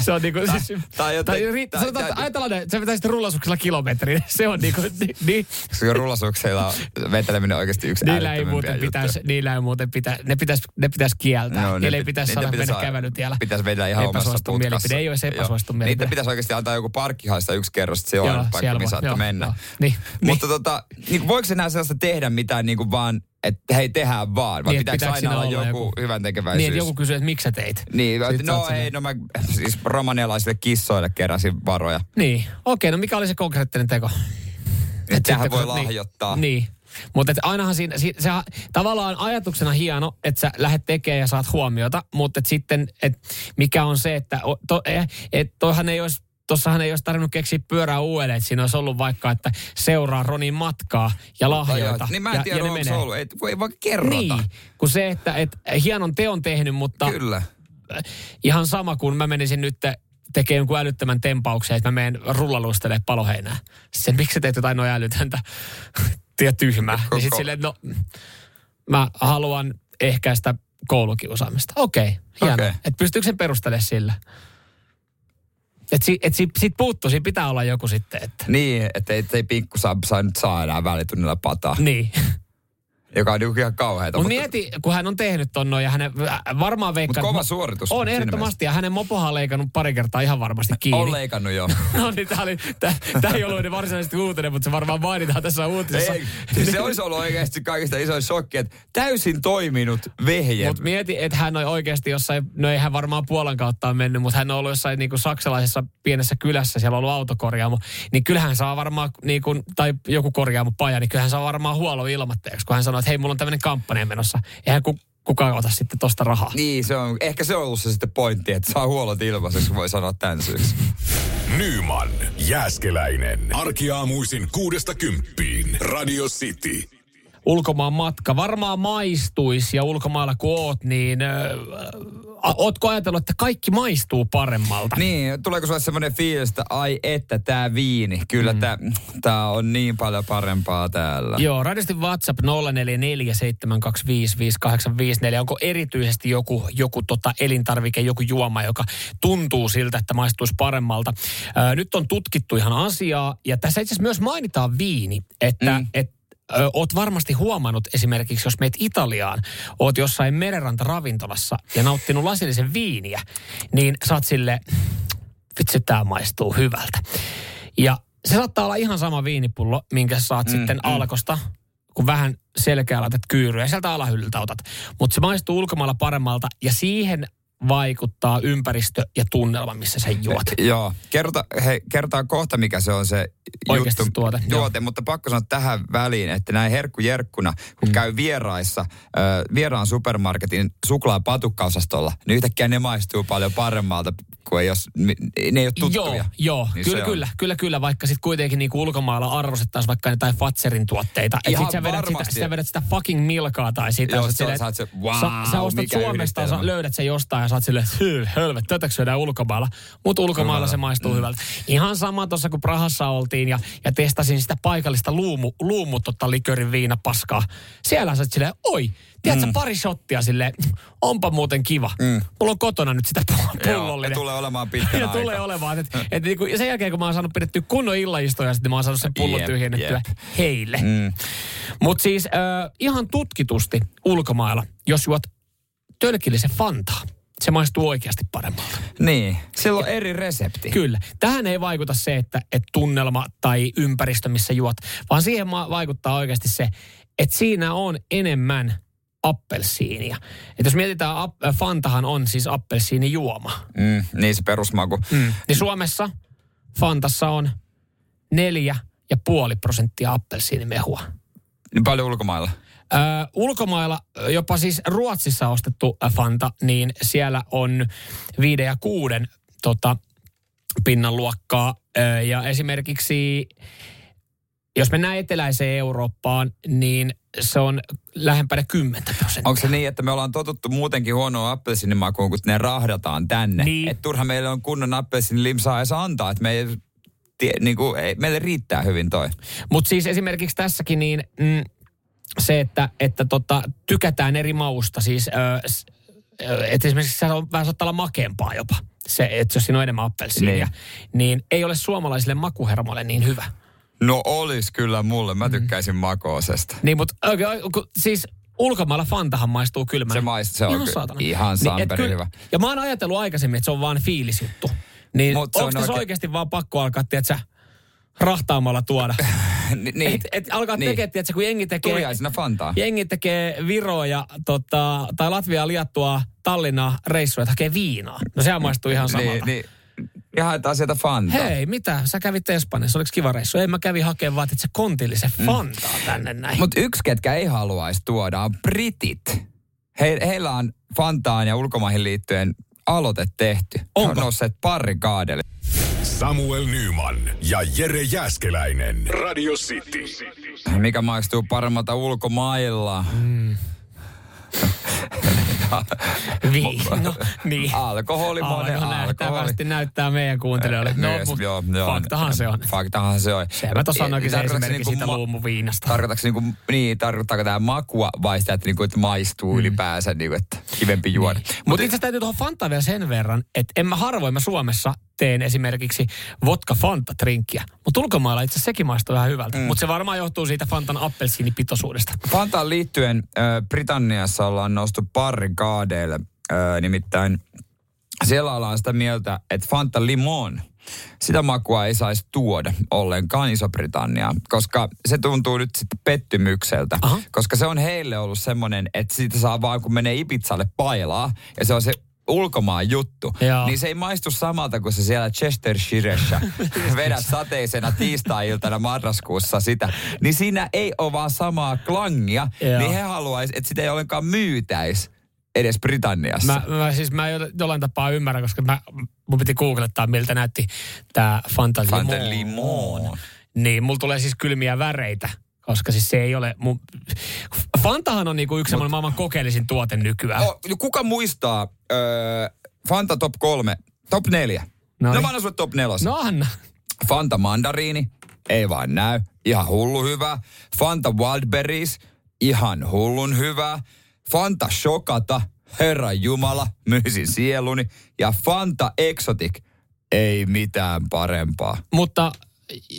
se on niinku, tai- siis, tai joten- tai, sanotaan, tai- ajatellaan, että sä vetäisit rullasuksella kilometrin. Se on niinku, ni, niin, Koska rullasuksilla veteleminen on oikeasti yksi niillä ei muuten pitäisi, niillä ei muuten pitä, ne pitäisi, ne pitäisi kieltää. No, niillä ei pit- pitäisi niitä saada pitäisi mennä kävelytiellä. Pitäisi vedellä ihan omassa putkassa. mielipide, ei ole se Joo. epäsuosittu Niitä mielipide. pitäisi oikeasti antaa joku parkkihaista yksi kerros, että se on paikka, missä saatte mennä. joo. Niin, Mutta tota, niin voiko enää sellaista tehdä mitään niin kuin vaan, että hei tehdään vaan, vai Niin, että pitääkö pitääkö aina olla joku, joku- hyvän tekeväisyys? Niin, että joku kysyy, että miksi sä teit. Niin, Sitten no oot ei, no mä siis romanialaisille kissoille keräsin varoja. Niin, okei, no mikä oli se konkreettinen teko? Et tähän voi niin, lahjoittaa. Niin. Mutta ainahan siinä, si, se, tavallaan ajatuksena hieno, että sä lähdet tekemään ja saat huomiota, mutta et sitten, et mikä on se, että to, eh, et toihan ei olisi Tossahan ei olisi tarvinnut keksiä pyörää uudelleen, että siinä olisi ollut vaikka, että seuraa Ronin matkaa ja lahjoita. Niin mä en ja, tiedä, ja onko menee. ollut. Ei, ei vaan kerrota. Niin, kun se, että et, hienon teon tehnyt, mutta Kyllä. ihan sama kuin mä menisin nyt tekee jonkun älyttömän tempauksen, että mä menen rullalustelemaan paloheinää. Sitten miksi sä teet jotain noin älytöntä <laughs> ja tyhmää? Niin sit Koko- silleen, no mä haluan ehkäistä koulukiusaamista. Okei, hienoa. Okei. Okay. Että pystyykö sen perustelemaan sillä? Että si, et si, siitä puuttuu, siinä pitää olla joku sitten, että Niin, että ei, ei pinkku saa, saa nyt saa enää välitunnilla pataa. niin. Joka on niinku ihan kauheata. Mutta mieti, kun hän on tehnyt ton noin ja hänen äh, varmaan veikkaa... Mut kova suoritus On ehdottomasti ja hänen mopohan on leikannut pari kertaa ihan varmasti kiinni. On leikannut jo. <laughs> No niin, tää, oli, tää, tää ei ollut varsinaisesti uutinen, mutta se varmaan mainitaan tässä uutisessa. Ei, siis se olisi ollut oikeasti kaikista isoin shokki, että täysin toiminut vehje. Mutta mieti, että hän on oikeasti jossain, no ei hän varmaan Puolan kautta on mennyt, mutta hän on ollut jossain niinku saksalaisessa pienessä kylässä, siellä on ollut autokorjaamo, niin kyllähän saa varmaan, niinku, tai joku korjaamo paja, niin kyllähän saa varmaan huolo ilmatteeksi, kun hän sanoo, että hei, mulla on tämmöinen kampanja menossa. Eihän ku, kukaan ota sitten tosta rahaa. Niin, se on, ehkä se on ollut se sitten pointti, että saa huolot ilmaiseksi, voi sanoa tämän syyksi. Nyman, Jääskeläinen. Arkiaamuisin kuudesta kymppiin. Radio City. Ulkomaan matka varmaan maistuisi ja ulkomailla kun oot, niin a- ootko ajatellut, että kaikki maistuu paremmalta? Niin, tuleeko sulle semmoinen fiilis, että ai että tää viini, kyllä mm. tää on niin paljon parempaa täällä. Joo, radistin WhatsApp 0447255854. Onko erityisesti joku, joku tota elintarvike, joku juoma, joka tuntuu siltä, että maistuisi paremmalta? Ää, nyt on tutkittu ihan asiaa, ja tässä itse asiassa myös mainitaan viini, että mm. et, ö, Oot varmasti huomannut esimerkiksi, jos meet Italiaan, oot jossain merenrantaravintolassa ja nauttinut lasillisen viiniä, niin oot sille, vitsi tää maistuu hyvältä. Ja se saattaa olla ihan sama viinipullo, minkä saat mm, sitten mm. alkosta, kun vähän selkeä laitat kyyryä ja sieltä alahyllyltä otat. Mutta se maistuu ulkomailla paremmalta ja siihen vaikuttaa ympäristö ja tunnelma, missä sen juot. <laughs> Joo, kerrota, he, kerrotaan kohta, mikä se on se Oikeasti juttu, se tuote, tuote mutta pakko sanoa tähän väliin, että näin herkkujerkkuna, kun mm. käy vieraissa, äh, vieraan supermarketin suklaapatukkaosastolla, niin yhtäkkiä ne maistuu paljon paremmalta, kuin ei jos, ne ei ole tuttuja. Joo, joo Niin kyllä, se kyllä, kyllä, kyllä, vaikka sitten kuitenkin niinku ulkomailla arvostettaisiin vaikka jotain Fatserin tuotteita. Ihan sit sä vedät, sitä, varmasti. sä vedät sitä fucking milkaa tai sitä. Joo, sä se on- silleen, sä oot se, wow, sä, sä ostat Suomesta, sä löydät sen jostain ja sä oot silleen, "Hyy, hölvet, tätäkö syödään ulkomailla. Mutta ulkomailla se maistuu Mm. hyvältä. Ihan sama tuossa kun Prahassa oltiin ja, ja testasin sitä paikallista luumu, luumu tota likörin viinapaskaa. Siellä sä oot silleen, oi, tiedätkö, mm. pari shottia silleen, onpa muuten kiva. Mm. Mulla on kotona nyt sitä pullollinen. ja tulee olemaan pitkän <laughs> Ja tulee olemaan. Et, et niinku, ja sen jälkeen, kun mä oon saanut pidettyä kunnon illaistoja, sitten mä oon saanut sen pullon Jep, tyhjennettyä jep. heille. Mm. Mutta siis äh, ihan tutkitusti ulkomailla, jos juot tölkillisen fantaa, se maistuu oikeasti paremmalta. Niin, sillä on eri resepti. Kyllä. Tähän ei vaikuta se, että, että tunnelma tai ympäristö, missä juot, vaan siihen vaikuttaa oikeasti se, että siinä on enemmän appelsiinia. Et jos mietitään, ap- Fantahan on siis appelsiinijuoma. Mm, niin se perusmaku. Mm. Niin Suomessa Fantassa on neljä ja puoli prosenttia appelsiinimehua. Niin paljon ulkomailla. Ö, ulkomailla, jopa siis Ruotsissa ostettu Fanta, niin siellä on viiden ja kuuden tota, pinnan luokkaa. Ö, ja esimerkiksi, jos mennään eteläiseen Eurooppaan, niin se on lähempänä 10 prosenttia. Onko se niin, että me ollaan totuttu muutenkin huonoa appelsiinimakuun, kun ne rahdataan tänne? Niin. Että turha meillä on kunnon appelsiinilimsaa edes antaa, että me ei, tie, niin kuin, ei, meille riittää hyvin toi. Mutta siis esimerkiksi tässäkin niin mm, se, että, että tota, tykätään eri mausta, siis ö, että esimerkiksi se on, vähän saattaa olla makeampaa jopa, se, että jos siinä on enemmän appelsiinia, niin. niin ei ole suomalaisille makuhermoille niin hyvä. No olis kyllä mulle, mä tykkäisin mm. makoosesta. Niin, mutta okay, siis ulkomailla Fantahan maistuu kylmänä. Se maist- se on ihan saatana. ihan et samperi kyllä- hyvä. Ja mä oon ajatellut aikaisemmin, että se on vaan fiilisjuttu. Niin on onko tässä oikein- oikeasti vaan pakko alkaa, tiedätkö, rahtaamalla tuoda? <laughs> <laughs> Ni- niin. Et, et alkaa Niin. tekemään, tiedätkö, kun jengi tekee... Tuliaisena Fantaa. Jengi tekee Viroa ja, tota, tai Latviaa liattua Tallinnaa reissuja, että hakee viinaa. No sehän maistuu ihan samalta. Niin, niin. Ja haetaan sieltä Fantaa. Hei, mitä? Sä kävit Espanjassa, oliko kiva reissu? Ei, mä kävin hakemaan vaan, että se kontillisen fantaa tänne näin. Mutta yksi, ketkä ei haluaisi tuoda, on britit. He, heillä on Fantaan ja ulkomaihin liittyen aloite tehty. Onko? He on nousseet pari kaadelle. Samuel Nyman ja Jere Jäskeläinen. Radio City. Mikä maistuu paremmalta ulkomailla? Viino, niin. Alkoholi, monen Alko alkoholi. näyttää meidän kuuntelijoille. No, Myös, mut joo, joo. faktahan se on. Faktahan se on. Se mä tuossa sanoinkin se esimerkki niinku siitä ma- luumuviinasta. Tarkoitatko niinku, niin, tarkoittaako tämä makua vai sitä, että, niinku, että maistuu Mm. ylipäänsä, niinku, että kivempi juoda? Mutta itse asiassa täytyy tuohon Fantaan vielä sen verran, että en mä harvoin mä Suomessa teen esimerkiksi vodka Fanta trinkkiä. Mutta ulkomailla itse sekin maistuu vähän hyvältä. Mm. Mutta se varmaan johtuu siitä Fantan appelsiinipitoisuudesta. Fantaan liittyen äh, Britanniassa ollaan noustu barrikaadeille. Äh, nimittäin siellä ollaan sitä mieltä, että Fanta Limon, sitä makua ei saisi tuoda ollenkaan Iso-Britanniaan, koska se tuntuu nyt sitten pettymykseltä. Aha. Koska se on heille ollut semmoinen, että siitä saa vaan kun menee Ibizalle pailaa, ja se on se ulkomaan juttu, Joo. niin se ei maistu samalta kuin se siellä Chestershiressä <laughs> vedät sateisena tiistai-iltana marraskuussa sitä. Niin siinä ei ole vaan samaa klangia, Joo. niin he haluaisivat, että sitä ei ollenkaan myytäisi edes Britanniassa. Mä, mä, siis mä jo- jollain tapaa ymmärrän, koska mä, mun piti googlettaa, miltä näytti tämä Fanta, Fanta Limon. Limon. Niin, mulla tulee siis kylmiä väreitä, koska siis se ei ole... Mun... Fantahan on niinku yksi semmoinen maailman kokeellisin tuote nykyään. Oh, kuka muistaa öö, Fanta Top 3, Top 4? No, Noniin. no mä annan sulle Top 4. No anna. Fanta Mandariini, ei vaan näy, ihan hullu hyvä. Fanta Wildberries, ihan hullun hyvä. Fanta Shokata, herra jumala, myisin sieluni. Ja Fanta Exotic, ei mitään parempaa. Mutta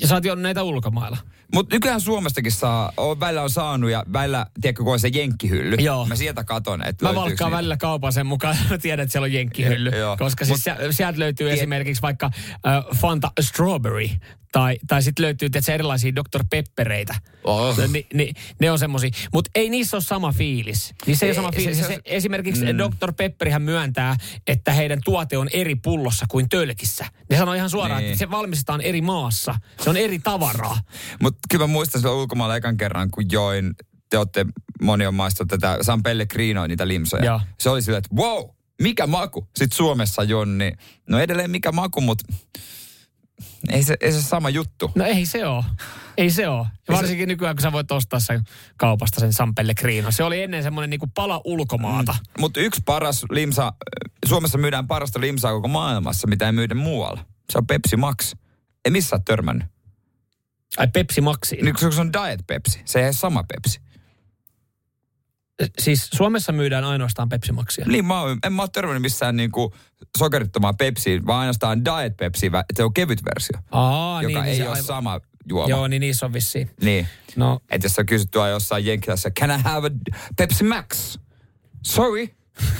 sä oot jo näitä ulkomailla. Mutta nykyään Suomestakin saa, on, välillä on saanut ja välillä, tiedätkö, kun on se jenkkihylly. Joo. Mä sieltä katon, että Mä valkkaan niitä. välillä kaupan sen mukaan, <laughs> mä tiedän, että siellä on jenkkihylly. Joo. Koska siis Mut, sieltä löytyy Tiet- esimerkiksi vaikka äh, Fanta Strawberry. Tai, tai sitten löytyy tietysti, erilaisia Dr. Peppereitä. Oh. Ni, ni, ne on semmosia. Mutta ei niissä ole sama fiilis. Se ei, Ei, ole sama fiilis. se- Se, se, esimerkiksi mm. Dr. Pepperihän myöntää, että heidän tuote on eri pullossa kuin tölkissä. Ne sanoo ihan suoraan, Niin. että se valmistetaan eri maassa. Se on eri tavaraa. Mutta kyllä mä muistan silloin ulkomailla ekan kerran, kun join, te olette, moni on maistanut tätä San Pellegrino, niitä limsoja. Joo. Se oli silleen, että wow, mikä maku? Sitten Suomessa Jonni, no edelleen mikä maku, mutta ei se, ei se sama juttu. No ei se ole. Ei se ole. Ja varsinkin nykyään, kun sä voit ostaa sen kaupasta sen San Pellegrino. Se oli ennen semmoinen niinku pala ulkomaata. Mm. Mutta yksi paras limsa, Suomessa myydään parasta limsaa koko maailmassa, mitä ei myydä muualla. Se on Pepsi Max. Ei missään törmännyt. Ai Pepsi Maxiin. Niin se on Diet Pepsi, se ei ole sama Pepsi. Siis Suomessa myydään ainoastaan Pepsi Maxia. Niin mä oon, en mä ole törmännyt missään niinku sokerittomaan Pepsiin, vaan ainoastaan Diet Pepsi, se on kevyt versio, Aa, joka niin, ei niin ole aivan- sama juoma. Joo, niin niissä on vissiin. Niin. No, Että jos on kysytty jossain Jenkilässä, can I have a Pepsi Max? Sorry,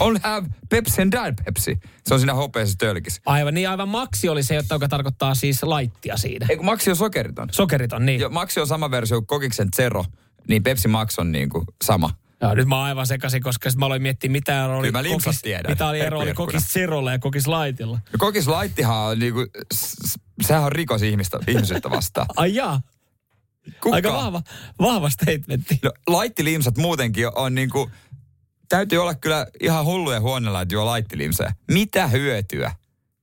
only have Pepsi and Diet Pepsi. Se on siinä hopeisessa tölkissä. aivan, niin aivan Maxi oli se, joka tarkoittaa siis laittia siinä. Ei kun Maxi on sokeriton. Sokeriton, niin. Jo, Maxi on sama versio kuin Kokiksen Zero, niin Pepsi Max on niinku sama. Joo, nyt mä oon aivan sekaisin, koska mä aloin miettiä, mitä ero oli, kokis, tiedän. mitä oli ero oli kokis Zerolla ja kokis Laitilla. Ja Kokis Laittihan on niinku, sehän on rikos ihmistä, ihmisyyttä vastaan. <laughs> Ai jaa, Kuka? aika vahva, vahva statementti. No, laittilimsat muutenkin on niinku, täytyy olla kyllä ihan hulluja huoneella, että juo laittilimsoja. Mitä hyötyä?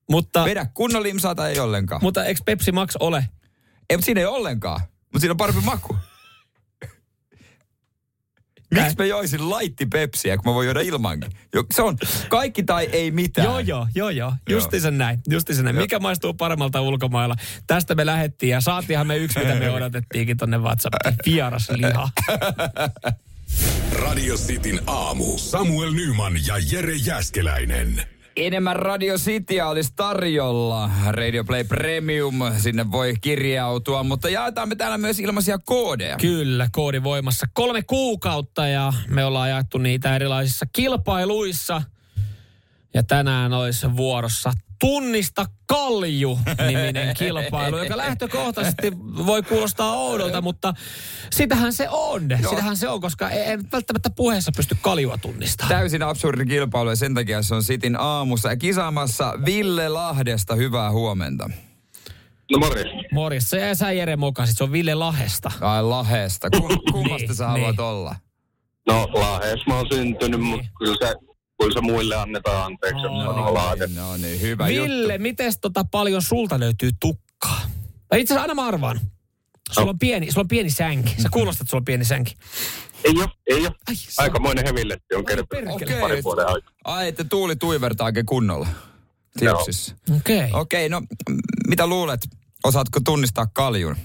Mutta, Vedä kunnon limsaa tai ei ollenkaan. mutta eikö Pepsi Max ole? Ei, mutta siinä ei ole ollenkaan. Mutta siinä on parempi maku. Miksi mä joisin laitti Pepsiä, kun mä voin juoda ilmankin? Jo, Se on kaikki tai ei mitään. Joo, joo, joo, joo. Justiinsa näin. Justiinsa näin. Mikä maistuu paremmalta ulkomailla? Tästä me lähettiin ja saatiinhan me yksi, mitä me odotettiinkin tonne WhatsAppiin. Vieras liha. Radio Cityn aamu. Samuel Nyman ja Jere Jäskeläinen. Enemmän Radio Cityä olisi tarjolla. Radio Play Premium, sinne voi kirjautua, mutta jaetaan me täällä myös ilmaisia koodeja. Kyllä, koodi voimassa kolme kuukautta ja me ollaan jaettu niitä erilaisissa kilpailuissa. Ja tänään olisi vuorossa Tunnista Kalju-niminen kilpailu, joka lähtökohtaisesti voi kuulostaa oudolta, mutta sitähän se on. Sitähän se on, koska ei ei välttämättä puheessa pysty kaljua tunnistamaan. Täysin absurdi kilpailu ja sen takia se on Sitin aamussa ja kisaamassa Ville Lahdesta. Hyvää huomenta. No morjens. Morjes, sä, sä Jere mokasit, se on Ville Lahesta. Ai Lahesta. Kum, <laughs> kummasta Niin, sä haluat niin. olla? No Lahes mä oon syntynyt, mutta kyllä se, kyllä se muille annetaan anteeksi, Aa. sanoo Lahden. No niin, hyvä Ville, juttu. mites tota paljon sulta löytyy tukkaa? Itse asiassa aina mä arvaan. Sulla on pieni, sulla on pieni sänki. Sä kuulostat, että sulla on pieni sänki. Ei oo, ei oo. Ai, Aikamoinen heviletti on kertynyt. Okei. parin vuoden aikaa. Ai, että tuuli tuivertaa oikein kunnolla. Joo. Tipsissä. Okei. Okay. Okei, no mitä luulet? Osaatko tunnistaa kaljun?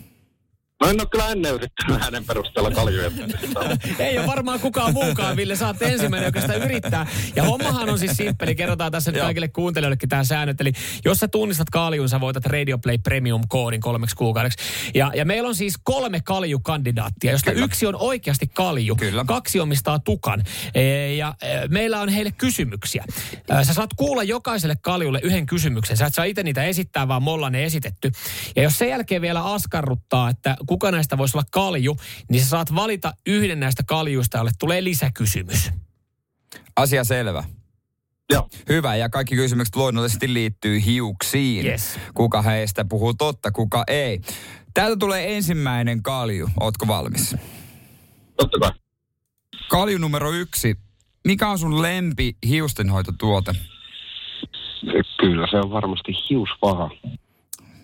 No en ole kyllä ennen yrittänyt hänen perusteella kaljuja. <laughs> Ei ole varmaan kukaan muukaan, Ville. Oot ensimmäinen, joka sitä yrittää. Ja hommahan on siis simppeli. Kerrotaan tässä nyt kaikille kuuntelijoillekin tämä säännöt. Eli jos sä tunnistat kaljun, sä voitat Radio Play Premium-koodin kolmeksi kuukaudeksi. Ja, ja meillä on siis kolme kaljukandidaattia, josta Kyllä. yksi on oikeasti kalju. Kyllä. Kaksi omistaa tukan. E, ja e, meillä on heille kysymyksiä. E, sä saat kuulla jokaiselle kaljulle yhden kysymyksen. Sä et saa itse niitä esittää, vaan molla ne esitetty. Ja jos sen jälkeen vielä askarruttaa, että kuka näistä voisi olla kalju, niin sä saat valita yhden näistä kaljuista, jolle tulee lisäkysymys. Asia selvä. Joo. Hyvä, ja kaikki kysymykset luonnollisesti liittyy hiuksiin. Yes. Kuka heistä puhuu totta, kuka ei. Täältä tulee ensimmäinen kalju. Ootko valmis? Totta kai. Kalju numero yksi. Mikä on sun lempi hiustenhoitotuote? Kyllä se on varmasti hiusvaha.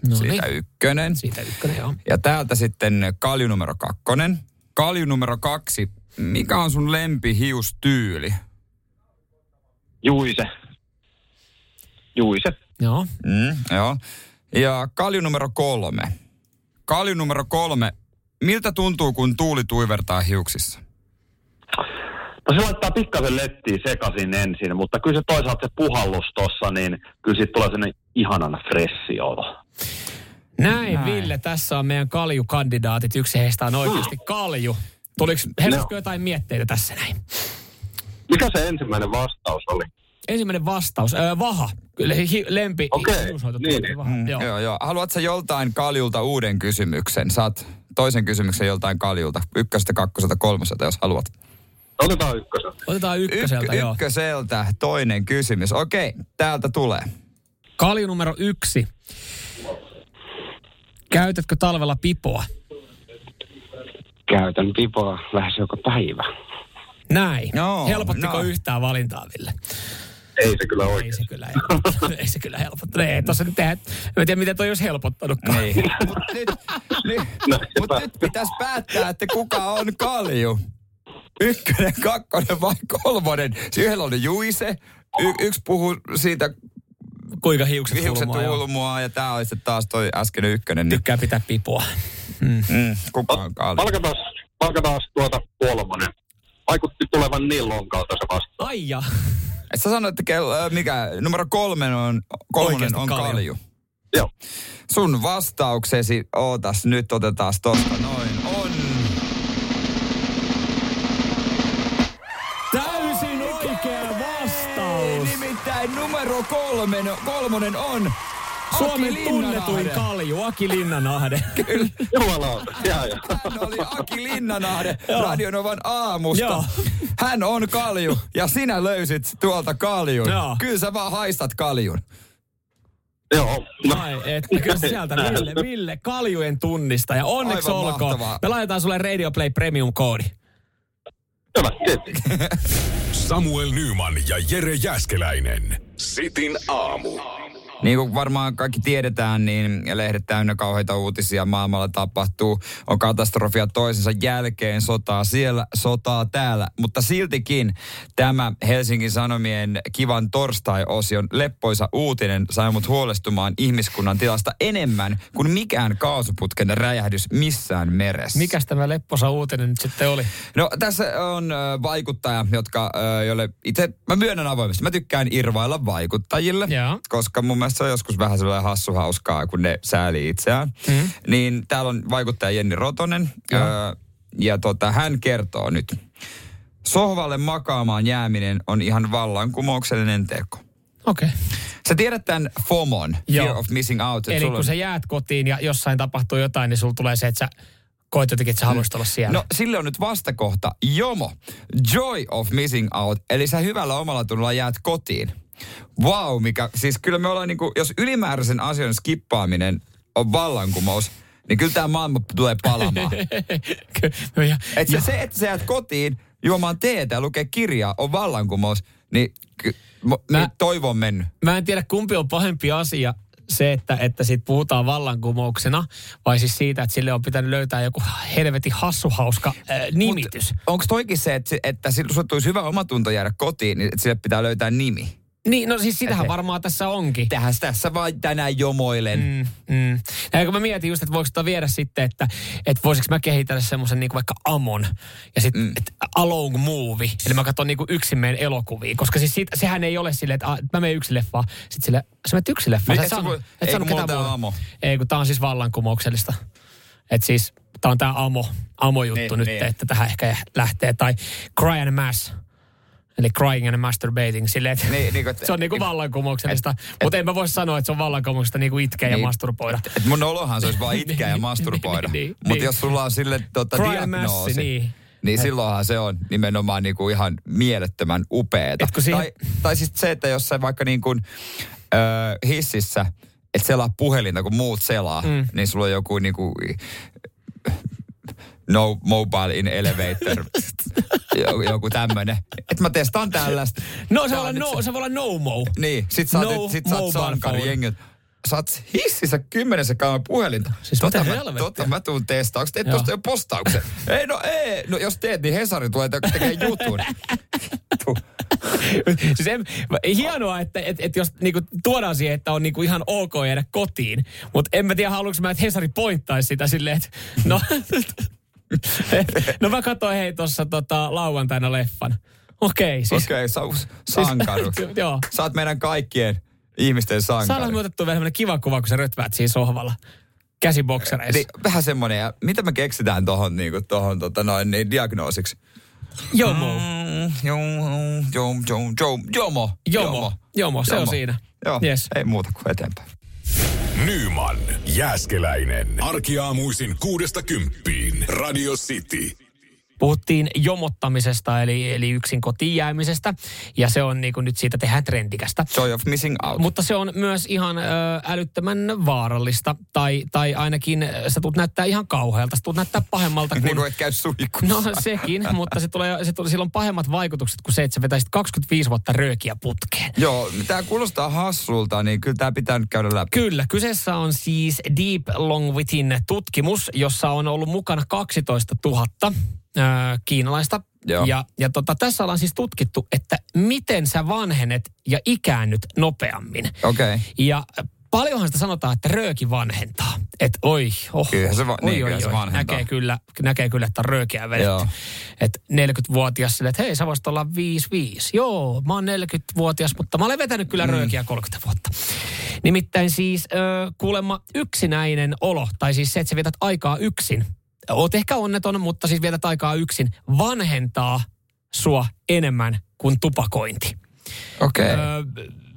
No Siitä ykkönen. Siitä ykkönen, joo. Ja täältä sitten kalju numero kakkonen. Kalju numero kaksi. Mikä on sun lempi hiustyyli? Juise. Juise. Joo. Mm, joo. Ja kalju numero kolme. Kalju numero kolme. Miltä tuntuu, kun tuuli tuivertaa hiuksissa? No se laittaa pikkasen lettiä sekaisin ensin, mutta kyllä se toisaalta se puhallus tossa, niin kyllä siitä tulee sellainen ihanan fressi olo. Näin, Näin. Ville, tässä on meidän kaljukandidaatit. Yksi heistä on oikeasti kalju. Tuliko, heräsikö No. jotain mietteitä tässä näin? Mikä se ensimmäinen vastaus oli? Ensimmäinen vastaus. Öö, vaha. Kyllä hi, lempi. Okei, hiushoitotuote niin, niin. vaha. Mm, Joo. joo, joo. Haluatko joltain kaljulta uuden kysymyksen? Saat toisen kysymyksen joltain kaljulta. Ykköstä, kakkoselta, kolmoselta, jos haluat. Otetaan ykkösen. Otetaan ykköseltä, Ykk- joo. ykköseltä toinen kysymys. Okei, täältä tulee. Kalju numero yksi. Käytätkö talvella pipoa? Käytän pipoa lähes joka päivä. Näin. Joo, Helpottiko no. yhtään valintaa, Ville? Ei se kyllä Ei oikein. se kyllä helpottanut. Ei se kyllä helpottanut. Ei, tossa nyt tehdä, en tiedä miten toi olisi helpottanutkaan. Niin. Mutta nyt, nyt, No, mut nyt <laughs> pitäisi päättää, että kuka on kalju. Ykkönen, kakkonen vai kolmonen? Se Yhdellä on Juise, y- yksi puhuu siitä Kuinka hiukset, hiukset hulmua, joo. ulmua ja tää olisi taas toi äskeinen ykkönen. Niin, Tykkää pitää pipoa. mm, kuka on kalju? Palkataan, palkataan tuota kolmonen. Vaikutti tulevan niin lonkalta se vasta. Ai ja. Et sä sanoit, että kello, äh, mikä, numero kolmen on, kolmonen Oikeasti on kalju. kalju. Joo. Sun vastauksesi, ootas nyt otetaan tosta noin, kolmen, kolmonen on Suomen Aki tunnetuin kalju, Aki Linnanahde. Jumalauta. Jaa, jaa. Hän oli Aki Linnanahde Radionovan aamusta. Joo. Hän on kalju ja sinä löysit tuolta kaljun. Joo. Kyllä sä vaan haistat kaljun. Joo. No, Ai, että kyllä sieltä Ville, Ville, kaljujen tunnistaja. Onneksi Aivan olkoon. mahtavaa. Me laitetaan sulle Radio Play Premium-koodi. hyvä. <laughs> Samuel Nyman ja Jere Jäskeläinen. Sitin aamu. Niin kuin varmaan kaikki tiedetään, niin lehdet täynnä kauheita uutisia maailmalla tapahtuu. On katastrofia toisensa jälkeen, sotaa siellä, sotaa täällä. Mutta siltikin tämä Helsingin Sanomien kivan torstai-osion leppoisa uutinen sai mut huolestumaan ihmiskunnan tilasta enemmän kuin mikään kaasuputken räjähdys missään meressä. Mikäs tämä lepposa uutinen nyt sitten oli? No tässä on vaikuttaja, jotka, jolle itse, mä myönnän avoimesti, mä tykkään irvailla vaikuttajille, Joo. koska mun mielestä se on joskus vähän sellainen hassu hauskaa, kun ne sääli itseään. Mm. Niin täällä on vaikuttaja Jenni Rotonen, ö, ja tota, hän kertoo nyt. Sohvalle makaamaan jääminen on ihan vallankumouksellinen teko. Okei. Okay. Sä tiedät tämän FOMON, Fear Joo. of Missing Out. Eli sulla kun on- sä jäät kotiin ja jossain tapahtuu jotain, niin sulla tulee se, että sä koet jotenkin, että sä haluaisit olla siellä. No sille on nyt vastakohta JOMO, Joy of Missing Out, eli sä hyvällä omalla tunnolla jäät kotiin. Wow, mikä, siis kyllä me ollaan niinku, jos ylimääräisen asian skippaaminen on vallankumous, niin kyllä tämä maailma tulee palamaan. <laughs> ja, Et se, se, että sä jäät kotiin juomaan teetä ja lukee kirjaa on vallankumous, niin ky, Mä- niin toivo on mennyt. Mä en tiedä, kumpi on pahempi asia. Se, että, että siitä puhutaan vallankumouksena, vai siis siitä, että sille on pitänyt löytää joku helvetin hassuhauska äh, nimitys. Onko toikin se, että, että sillä sulla tulisi hyvä omatunto jäädä kotiin, niin että sille pitää löytää nimi? Niin, no siis sitähän varmaan tässä onkin. Tähän tässä vaan tänään jomoilen. Mm, mm. Ja kun mä mietin just, että voiko sitä viedä sitten, että, että voisiko mä kehitellä semmoisen niin vaikka Amon ja sitten mm. Alone Movie. Eli mä katson niin yksin meidän elokuvia. Koska siis siitä, sehän ei ole silleen, että, a, mä menen yksin leffaan. Sitten sille, sä menet yksin leffaan. Niin, et et sä voi- ei, sano ketään. Amo. Ei, kun tää on siis vallankumouksellista. Että siis tää on tää Amo, Amo-juttu Niin, nyt, niin. että tähän ehkä lähtee. Tai Cry and Mass. Eli crying and masturbating. Silleen, että Niin, niin kuin- <laughs> se on niinku vallankumouksellista. Mutta en mä voi sanoa, että se on vallankumouksellista niinku itkeä ja Niin. masturboida. Et mun olohan se olisi vaan itkeä ja <laughs> Niin, masturboida. niin, niin, Mutta niin. jos sulla on sille tota, diagnoosi, massi, niin. niin silloinhan se on nimenomaan niinku ihan mielettömän upeeta. Et siihen- Tai, tai siis se, että jos sä vaikka niin kuin, ö, hississä, et selaa puhelinta, kun muut selaa, mm. niin sulla on joku niinku, no mobile in elevator, <laughs> joku, joku tämmönen. Että mä testaan tällaista. No se voi olla no, se voi olla no mo. Niin, sit sä oot, No sit sä oot sankari jengi. Sä oot hississä kymmenessä kauan puhelinta. Siis mitä mä, helvettiä? totta mä tuun testaa. Onko teet Joo. tosta jo postauksen? ei no ei. No jos teet, niin Hesari tulee te- tekemään jutun. Siis en, hienoa, että et, et jos niinku, tuodaan siihen, että on niinku ihan ok jäädä kotiin. Mutta en mä tiedä, haluanko mä, että Hesari pointtaisi sitä silleen, että no, <laughs> <laughs> no mä katsoin hei tuossa tota, lauantaina leffan. Okei, siis Okei, okay, sä <laughs> sankaru. <laughs> joo. Sä oot meidän kaikkien ihmisten sankari. me otettua vielä semmoinen kiva kuva, kun sä rötväät siinä sohvalla. Käsiboksereissa. Niin, vähän semmonen, ja mitä me keksitään tohon, niinku, tohon tota, noin, niin, diagnoosiksi? Jomo. Mm, Jom, jom, jom, jom, jomo. Jomo. Jomo, se on siinä. Joo, Yes. ei muuta kuin eteenpäin. Nyman, Jääskeläinen. Arkiaamuisin kuudesta kymppiin. Radio City. Puhuttiin jomottamisesta, eli, eli yksin kotiin jäämisestä. Ja se on niin kuin nyt siitä tehdään trendikästä. Joy of missing out. Mutta se on myös ihan ö, älyttömän vaarallista. Tai, tai ainakin sä tulet näyttää ihan kauhealta. Sä tulet näyttää pahemmalta kuin... <laughs> niin kuin et käy suihkussa. No sekin, mutta se tulee, se tulee, sillä on pahemmat vaikutukset kuin se, että sä vetäisit 25 vuotta röökiä putkeen. Joo, tämä kuulostaa hassulta, niin kyllä tämä pitää nyt käydä läpi. Kyllä, kyseessä on siis Deep Longwitin tutkimus, jossa on ollut mukana 12 000 ö, kiinalaista. Joo. Ja, ja tota, tässä ollaan siis tutkittu, että miten sä vanhenet ja ikäännyt nopeammin. Okei. Okay. Ja paljonhan sitä sanotaan, että rööki vanhentaa. Että oi, oh, Kyllähän se va- oi, niin, oi, kyllä se oi, vanhentaa. näkee kyllä, näkee kyllä, että on röökiä vedetty. Että 40-vuotias sille, että hei, sä voisit olla 55. Joo, mä oon 40-vuotias, mutta mä olen vetänyt kyllä röökiä 30 vuotta. Nimittäin siis ö, kuulemma yksinäinen olo, tai siis se, että sä vietät aikaa yksin. Oot ehkä onneton, mutta siis vietät aikaa yksin, vanhentaa sua enemmän kuin tupakointi. Okei. Okay. Öö,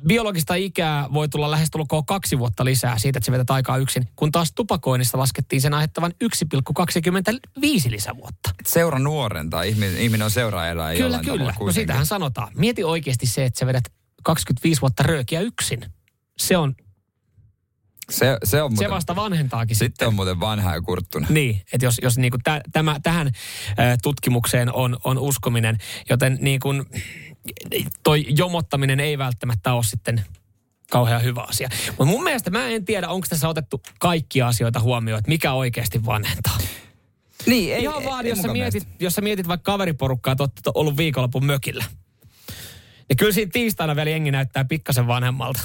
biologista ikää voi tulla lähestulkoon kaksi vuotta lisää siitä, että se vetät aikaa yksin, kun taas tupakoinnista laskettiin sen aiheuttavan 1,25 lisävuotta. Seura nuorentaa, ihminen, ihminen on seuraajaeläin Kyllä, jollain kyllä. No sitähän sanotaan. Mieti oikeasti se, että sä vedät 25 vuotta röökiä yksin. Se on, Se, se on se muuten, vasta vanhentaakin sitten on muuten vanha ja kurttuna. Niin, että jos, jos niinku tä, tämä, tähän tutkimukseen on, on uskominen, joten niin kuin toi jomottaminen ei välttämättä ole sitten kauhean hyvä asia. Mutta mun mielestä mä en tiedä, onko tässä otettu kaikkia asioita huomioon, että mikä oikeasti vanhentaa. Niin, ei, Ihan vaan, ei jos sä, mietit, jos sä mietit vaikka kaveriporukkaa, että olette ollut viikonlopun mökillä. Ja kyllä siinä tiistaina vielä jengi näyttää pikkasen vanhemmalta.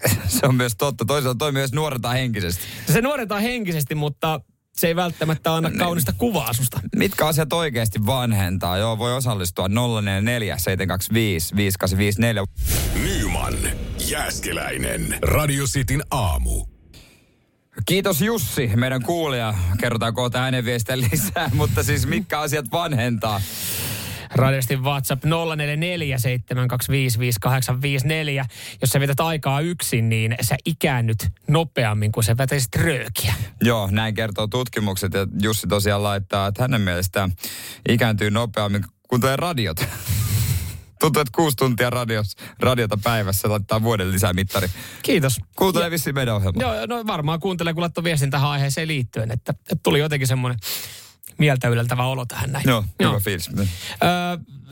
<laughs> Se on myös totta. Toisaalta toi myös nuorentaa henkisesti. Se nuoretaan henkisesti, mutta se ei välttämättä anna kaunista kuvaa susta. Mitkä asiat oikeasti vanhentaa? Joo, voi osallistua 044 725 5854. Nyman, Jääskeläinen. Radio Cityn aamu. Kiitos Jussi, meidän kuulija. Kerrotaan kohta hänen viestiä lisää, <laughs> mutta siis mitkä asiat vanhentaa? Radiosti WhatsApp 0447255854. Jos sä vetät aikaa yksin, niin sä ikäännyt nopeammin kuin sä vetäisit röökiä. Joo, näin kertoo tutkimukset ja Jussi tosiaan laittaa, että hänen mielestään ikääntyy nopeammin kuin tuo radiot. <laughs> Tuntuu, että kuusi tuntia radios, radiota päivässä laittaa vuoden lisää mittari. Kiitos. Kuuntelee vissiin meidän ohjelmaa. Joo, no varmaan kuuntelee, kun laittoi viestin tähän aiheeseen liittyen, että, että tuli jotenkin semmoinen mieltä yleltävä olo tähän näin. Joo, Joo. hyvä fiilis. Öö,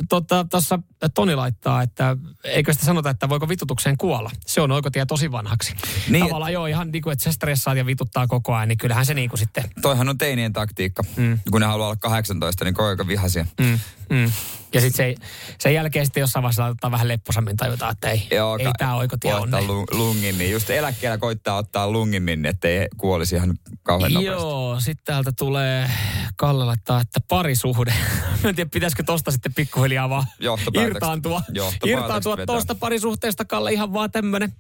tota, tossa Toni laittaa, että eikö sitä sanota, että voiko vitutukseen kuolla. Se on oikotie tosi vanhaksi. Niin. Tavallaan joo, ihan niin kuin, että sä stressaat ja vituttaa koko ajan, niin kyllähän se niin kuin sitten... Toihan on teinien taktiikka. Mm. Kun ne haluaa olla 18, niin koko ajan vihaisia. Mm, mm. Ja sitten se, sen jälkeen sitten jossain vaiheessa laitetaan vähän lepposammin tajutaan, että ei, Joo, ei tämä oikotie onne. lungin, niin just eläkkeellä koittaa ottaa lungin, niin ettei kuolisi ihan kauhean nopeasti. Joo, sitten täältä tulee Kalle laittaa, että parisuhde. <laughs> Mä en tiedä, pitäisikö tosta sitten pikkuhiljaa vaan irtaantua. Irtaantua tosta parisuhteesta, Kalle, ihan vaan tämmönen,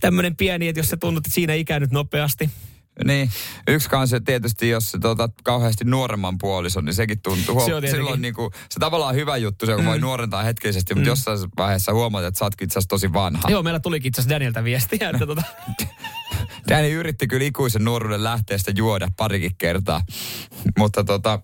tämmönen pieni, että jos se tunnut, että siinä ikänyt nopeasti. Niin, yksi kanssa tietysti, jos se tota, kauheasti nuoremman puolison, niin sekin tuntuu. Se on. Silloin niin kuin, se tavallaan hyvä juttu, se kun voi nuorentaa hetkellisesti, mutta jossain vaiheessa huomaat, että sä ootkin itse asiassa tosi vanha. Joo, meillä tulikin itse asiassa Danielta viestiä, että tota, <laughs> Danny yritti kyllä ikuisen nuoruuden lähteestä juoda parikin kertaa, mutta tota,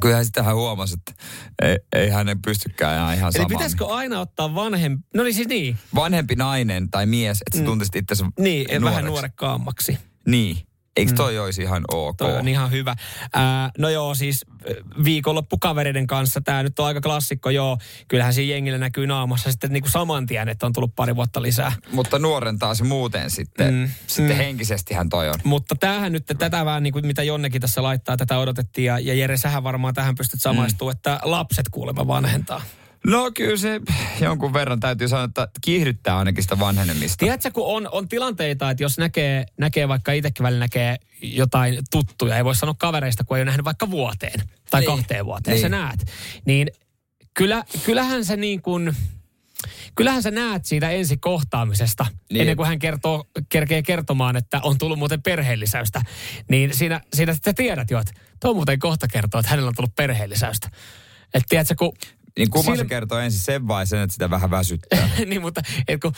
kyllähän sitä hän huomasi, että ei, ei hänen pystykään enää ihan Eli samaan. pitäisikö aina ottaa vanhempi, no niin siis niin, Vanhempi nainen tai mies, että sä tuntisit itsesi niin vähän nuorekkaammaksi. Niin. Eikö toi olisi ihan ok? Toi on ihan hyvä. Ää, no joo, siis viikonloppukavereiden kanssa, tämä nyt on aika klassikko, joo. Kyllähän siinä jengillä näkyy naamassa sitten niin kuin saman tien, että on tullut pari vuotta lisää. Mutta nuorentaa se muuten sitten. Mm, Mm, sitten mm. mm. henkisestihän toi on. Mutta tämähän nyt, tätä vähän niin kuin mitä Jonnekin tässä laittaa, tätä odotettiin. Ja, ja Jere, sähän varmaan tähän pystyt samaistumaan, mm. että lapset kuulemma vanhentaa. No kyllä se jonkun verran täytyy sanoa, että kiihdyttää ainakin sitä vanhenemista. Tiedätkö, kun on, on tilanteita, että jos näkee, näkee vaikka itsekin välillä näkee jotain tuttuja, ei voi sanoa kavereista, kun ei ole nähnyt vaikka vuoteen tai Niin. kahteen vuoteen, niin. Sä näet. Niin kyllä, kyllähän se niin kuin, kyllähän sä näet siitä ensi kohtaamisesta, Niin. ennen kuin hän kertoo, kerkee kertomaan, että on tullut muuten perheellisäystä. Niin siinä, siinä sitten tiedät jo, että tuo muuten kohta kertoo, että hänellä on tullut perheellisäystä. Että tiedätkö, kun Niin kumman Sil- se kertoo ensin sen vai sen, että sitä vähän väsyttää? <laughs> niin, mutta et kun,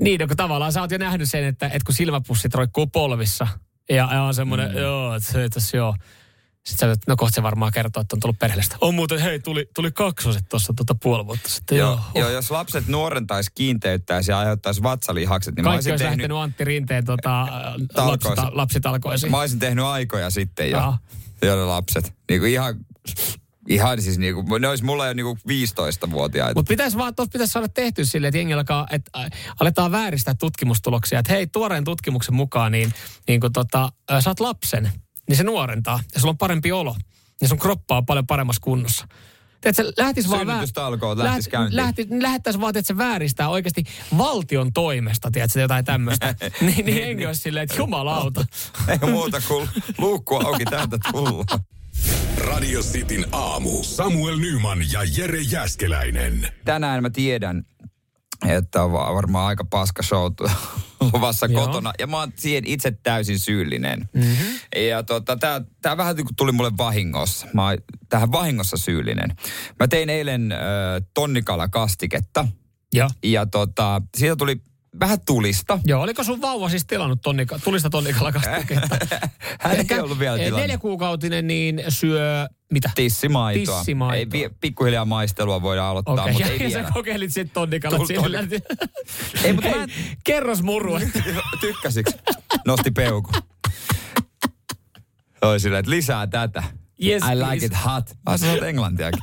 niin, no, kun tavallaan sä oot jo nähnyt sen, että et kun silmäpussit roikkuu polvissa ja, ja on semmoinen, mm. joo, että se tässä joo. Sitten sä, että no kohta se varmaan kertoo, että on tullut perheellistä. On muuten, hei, tuli, tuli kaksoset tuossa tota puoli vuotta sitten. Joo, joo, joo, jos lapset nuorentaisi, kiinteyttäisi ja aiheuttaisi vatsalihakset, niin mä Kaikki olisin, olisi tehnyt, lähtenyt Antti Rinteen tota, <laughs> lapsita, lapsitalkoisiin. mä olisin tehnyt aikoja sitten jo, Joo. jo lapset. Niin kuin ihan, ihan siis niin kuin, ne olisi mulla jo niin kuin 15-vuotiaita. Mutta pitäisi vaan, tuossa pitäisi saada tehty silleen, että jengi alkaa, että aletaan vääristää tutkimustuloksia. Että hei, tuoreen tutkimuksen mukaan, niin, niin kun tota, saat lapsen, niin se nuorentaa ja sulla on parempi olo. Ja sun kroppa on paljon paremmassa kunnossa. Tiedätkö, lähtis vaan Synnytystalkoot lähtis käyntiin. lähti, lähettäisiin vaan, että se vääristää oikeasti valtion toimesta, tiedätkö, jotain tämmöistä. <laughs> niin, niin jengi olisi silleen, että jumalauta. Ei muuta kuin luukku auki täältä tullaan. Radio Cityn aamu. Samuel Nyman ja Jere Jäskeläinen. Tänään mä tiedän, että on va- varmaan aika paska show luvassa <laughs> Joo. kotona. Ja mä oon siihen itse täysin syyllinen. Mhm. Mm-hmm. Ja tota, tää, tää vähän niin kuin tuli mulle vahingossa. Mä oon tähän vahingossa syyllinen. Mä tein eilen äh, tonnikalakastiketta. Joo. Ja tota, siitä tuli vähän tulista. Joo, oliko sun vauva siis tilannut tonnika, tulista tonnikalakastiketta? <laughs> Hän ei ollut vielä eh, tilannut. Neljäkuukautinen, niin syö mitä? Tissimaitoa. Tissimaitoa. Ei, vi- pikkuhiljaa maistelua voidaan aloittaa, Okei, mutta <laughs> ja, ei ja sä vielä. kokeilit sitten tonnikalat Tuli sillä. Ei, mutta mä Kerros muru. Tykkäsiks? Nosti peuku. Oli silleen, että lisää tätä. Yes, I like please. it hot. Mä sanoin englantiakin.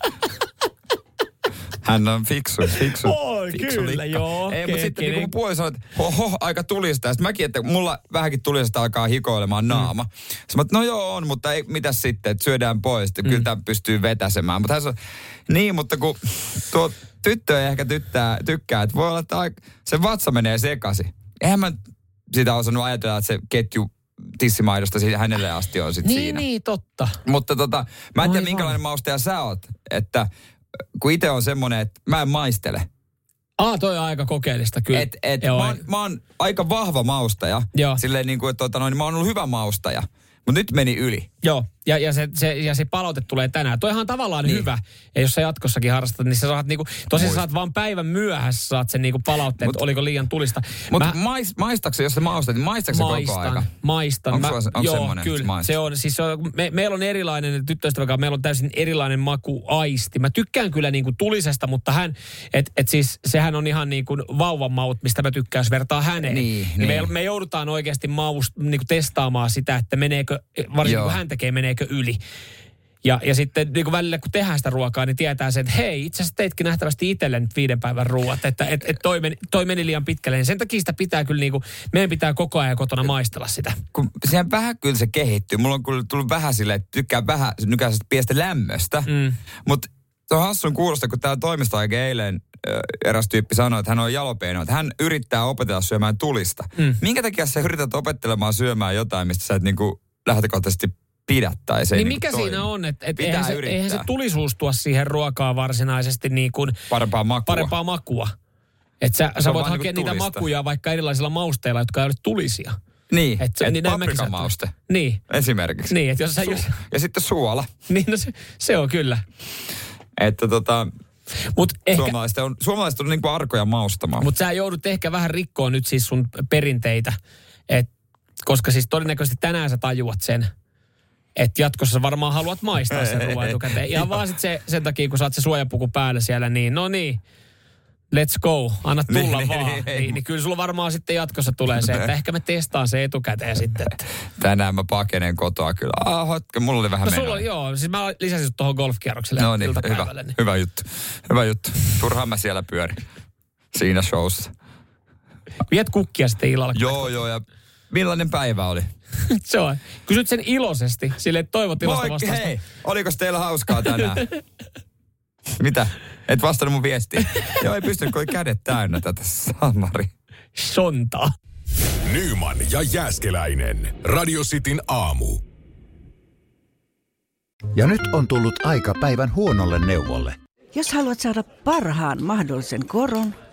Hän on fiksu, fiksu. Oi, fiksu kyllä, likka. joo, Ei, mutta sitten niin kun puoli sanoi, että hoho, aika tulista. Sitten mäkin, että mulla vähänkin tulisesta alkaa hikoilemaan naama. Mm. Sitten mä, että no joo on, mutta ei, mitäs sitten, että syödään pois. Että kyllä tämä pystyy vetäsemään. Mutta hän sanoi, niin, mutta kun tuo tyttö ei ehkä tyttää, tykkää, että voi olla, että se vatsa menee sekaisin. Eihän mä sitä osannut ajatella, että se ketju tissimaidosta siitä hänelle asti on sitten niin, siinä. niin, totta. Mutta tota, mä en tiedä Aivan. minkälainen maustaja sä oot. Että kun itse on semmonen, että mä en maistele. Ah, toi on aika kokeellista kyllä. Et, et, Joo, mä, oon, mä oon aika vahva maustaja. Joo. Silleen niin kuin, että tota, noin, mä oon ollut hyvä maustaja. Mutta nyt meni yli. Joo, ja, ja, se, se, ja se palaute tulee tänään. Toihan on tavallaan niin. Hyvä. Ja jos sä jatkossakin harrastat, niin sä saat niinku, sä Muist- saat vaan päivän myöhässä saat sen niinku palautteen, Mut- että oliko liian tulista. Mutta Mä- mais, maistaksä, jos sä maustat, niin maistaksä koko maistan, aika? Maistan. Onko Mä- onko joo, semmoinen, kyllä. maistat? Se on, siis se on, me, meillä on erilainen, tyttöystävän kanssa, meillä on täysin erilainen makuaisti. Mä tykkään kyllä niinku tulisesta, mutta hän, et, et siis sehän on ihan niinku vauvan maut, mistä mä tykkään, jos vertaa häneen. Niin, Me, niin. me joudutaan oikeasti maust, niinku testaamaan sitä, että meneekö, varsinkin Joo. kun hän tekee, meneekö yli. Ja, ja sitten niin kuin välillä kun tehdään sitä ruokaa, niin tietää sen, että hei, itse asiassa teitkin nähtävästi itselle nyt viiden päivän ruuat, että et, et toi, meni, toi meni liian pitkälle. Ja sen takia sitä pitää kyllä, niin kuin, meidän pitää koko ajan kotona maistella sitä. kun siihen vähän kyllä se kehittyy. Mulla on kyllä tullut vähän silleen, että tykkää vähän nykäisestä pienestä lämmöstä. Mm. Mutta Se on hassun kuulosta, kun täällä toimistoaika eilen ö, eräs tyyppi sanoi, että hän on jalopeino, että hän yrittää opetella syömään tulista. Mm. Minkä takia sä yrität opettelemaan syömään jotain, mistä sä et niinku lähtökohtaisesti pidä tai se ei Niin niinku mikä toimi? siinä on, että et eihän, se, yrittää. eihän se tulisuus tuo siihen ruokaan varsinaisesti niin kuin Parempaa makua. parempaa makua. Että sä, sä voit hakea niinku niitä tulista. makuja vaikka erilaisilla mausteilla, jotka ei ole tulisia. Niin, Et et niin paprikamauste Niin, esimerkiksi. niin että jos sä... Jos, Ja sitten suola. <laughs> niin no se, se on kyllä. Että tota, Mutta ehkä, suomalaiset on, suomalaiset on niinku arkoja maustamaan. Mutta sä joudut ehkä vähän rikkoon nyt siis sun perinteitä. Et, koska siis todennäköisesti tänään sä tajuat sen, että jatkossa varmaan haluat maistaa sen ruoan etukäteen. Ihan vaan sit se, sen takia, kun saat se suojapuku päällä siellä, niin no niin, let's go, anna tulla Niin, vaan. niin, Niin, niin, niin kyllä sulla varmaan sitten jatkossa tulee se, että ehkä me testaan se etukäteen sitten. Että. Tänään mä pakenen kotoa kyllä. Ah, hotka, mulla oli vähän No menoa. sulla joo, siis mä lisäsin sut tuohon golfkierrokselle No niin, hyvä. Niin. hyvä juttu. Hyvä juttu. Turhaan mä siellä pyörin. Siinä showssa. Viet kukkia sitten illalla. Joo, joo, ja millainen päivä oli? <laughs> se on. Kysyt sen iloisesti, sille toivot ilosta Moi, vastausta. hei, oliko teillä hauskaa tänään? <laughs> Mitä? Et vastannut mun viestiin. Joo, ei pystynyt, kun oli kädet täynnä tätä samari. Sontaa. Nyman ja Jääskeläinen. Radio Cityn aamu. Ja nyt on tullut aika päivän huonolle neuvolle. Jos haluat saada parhaan mahdollisen koron,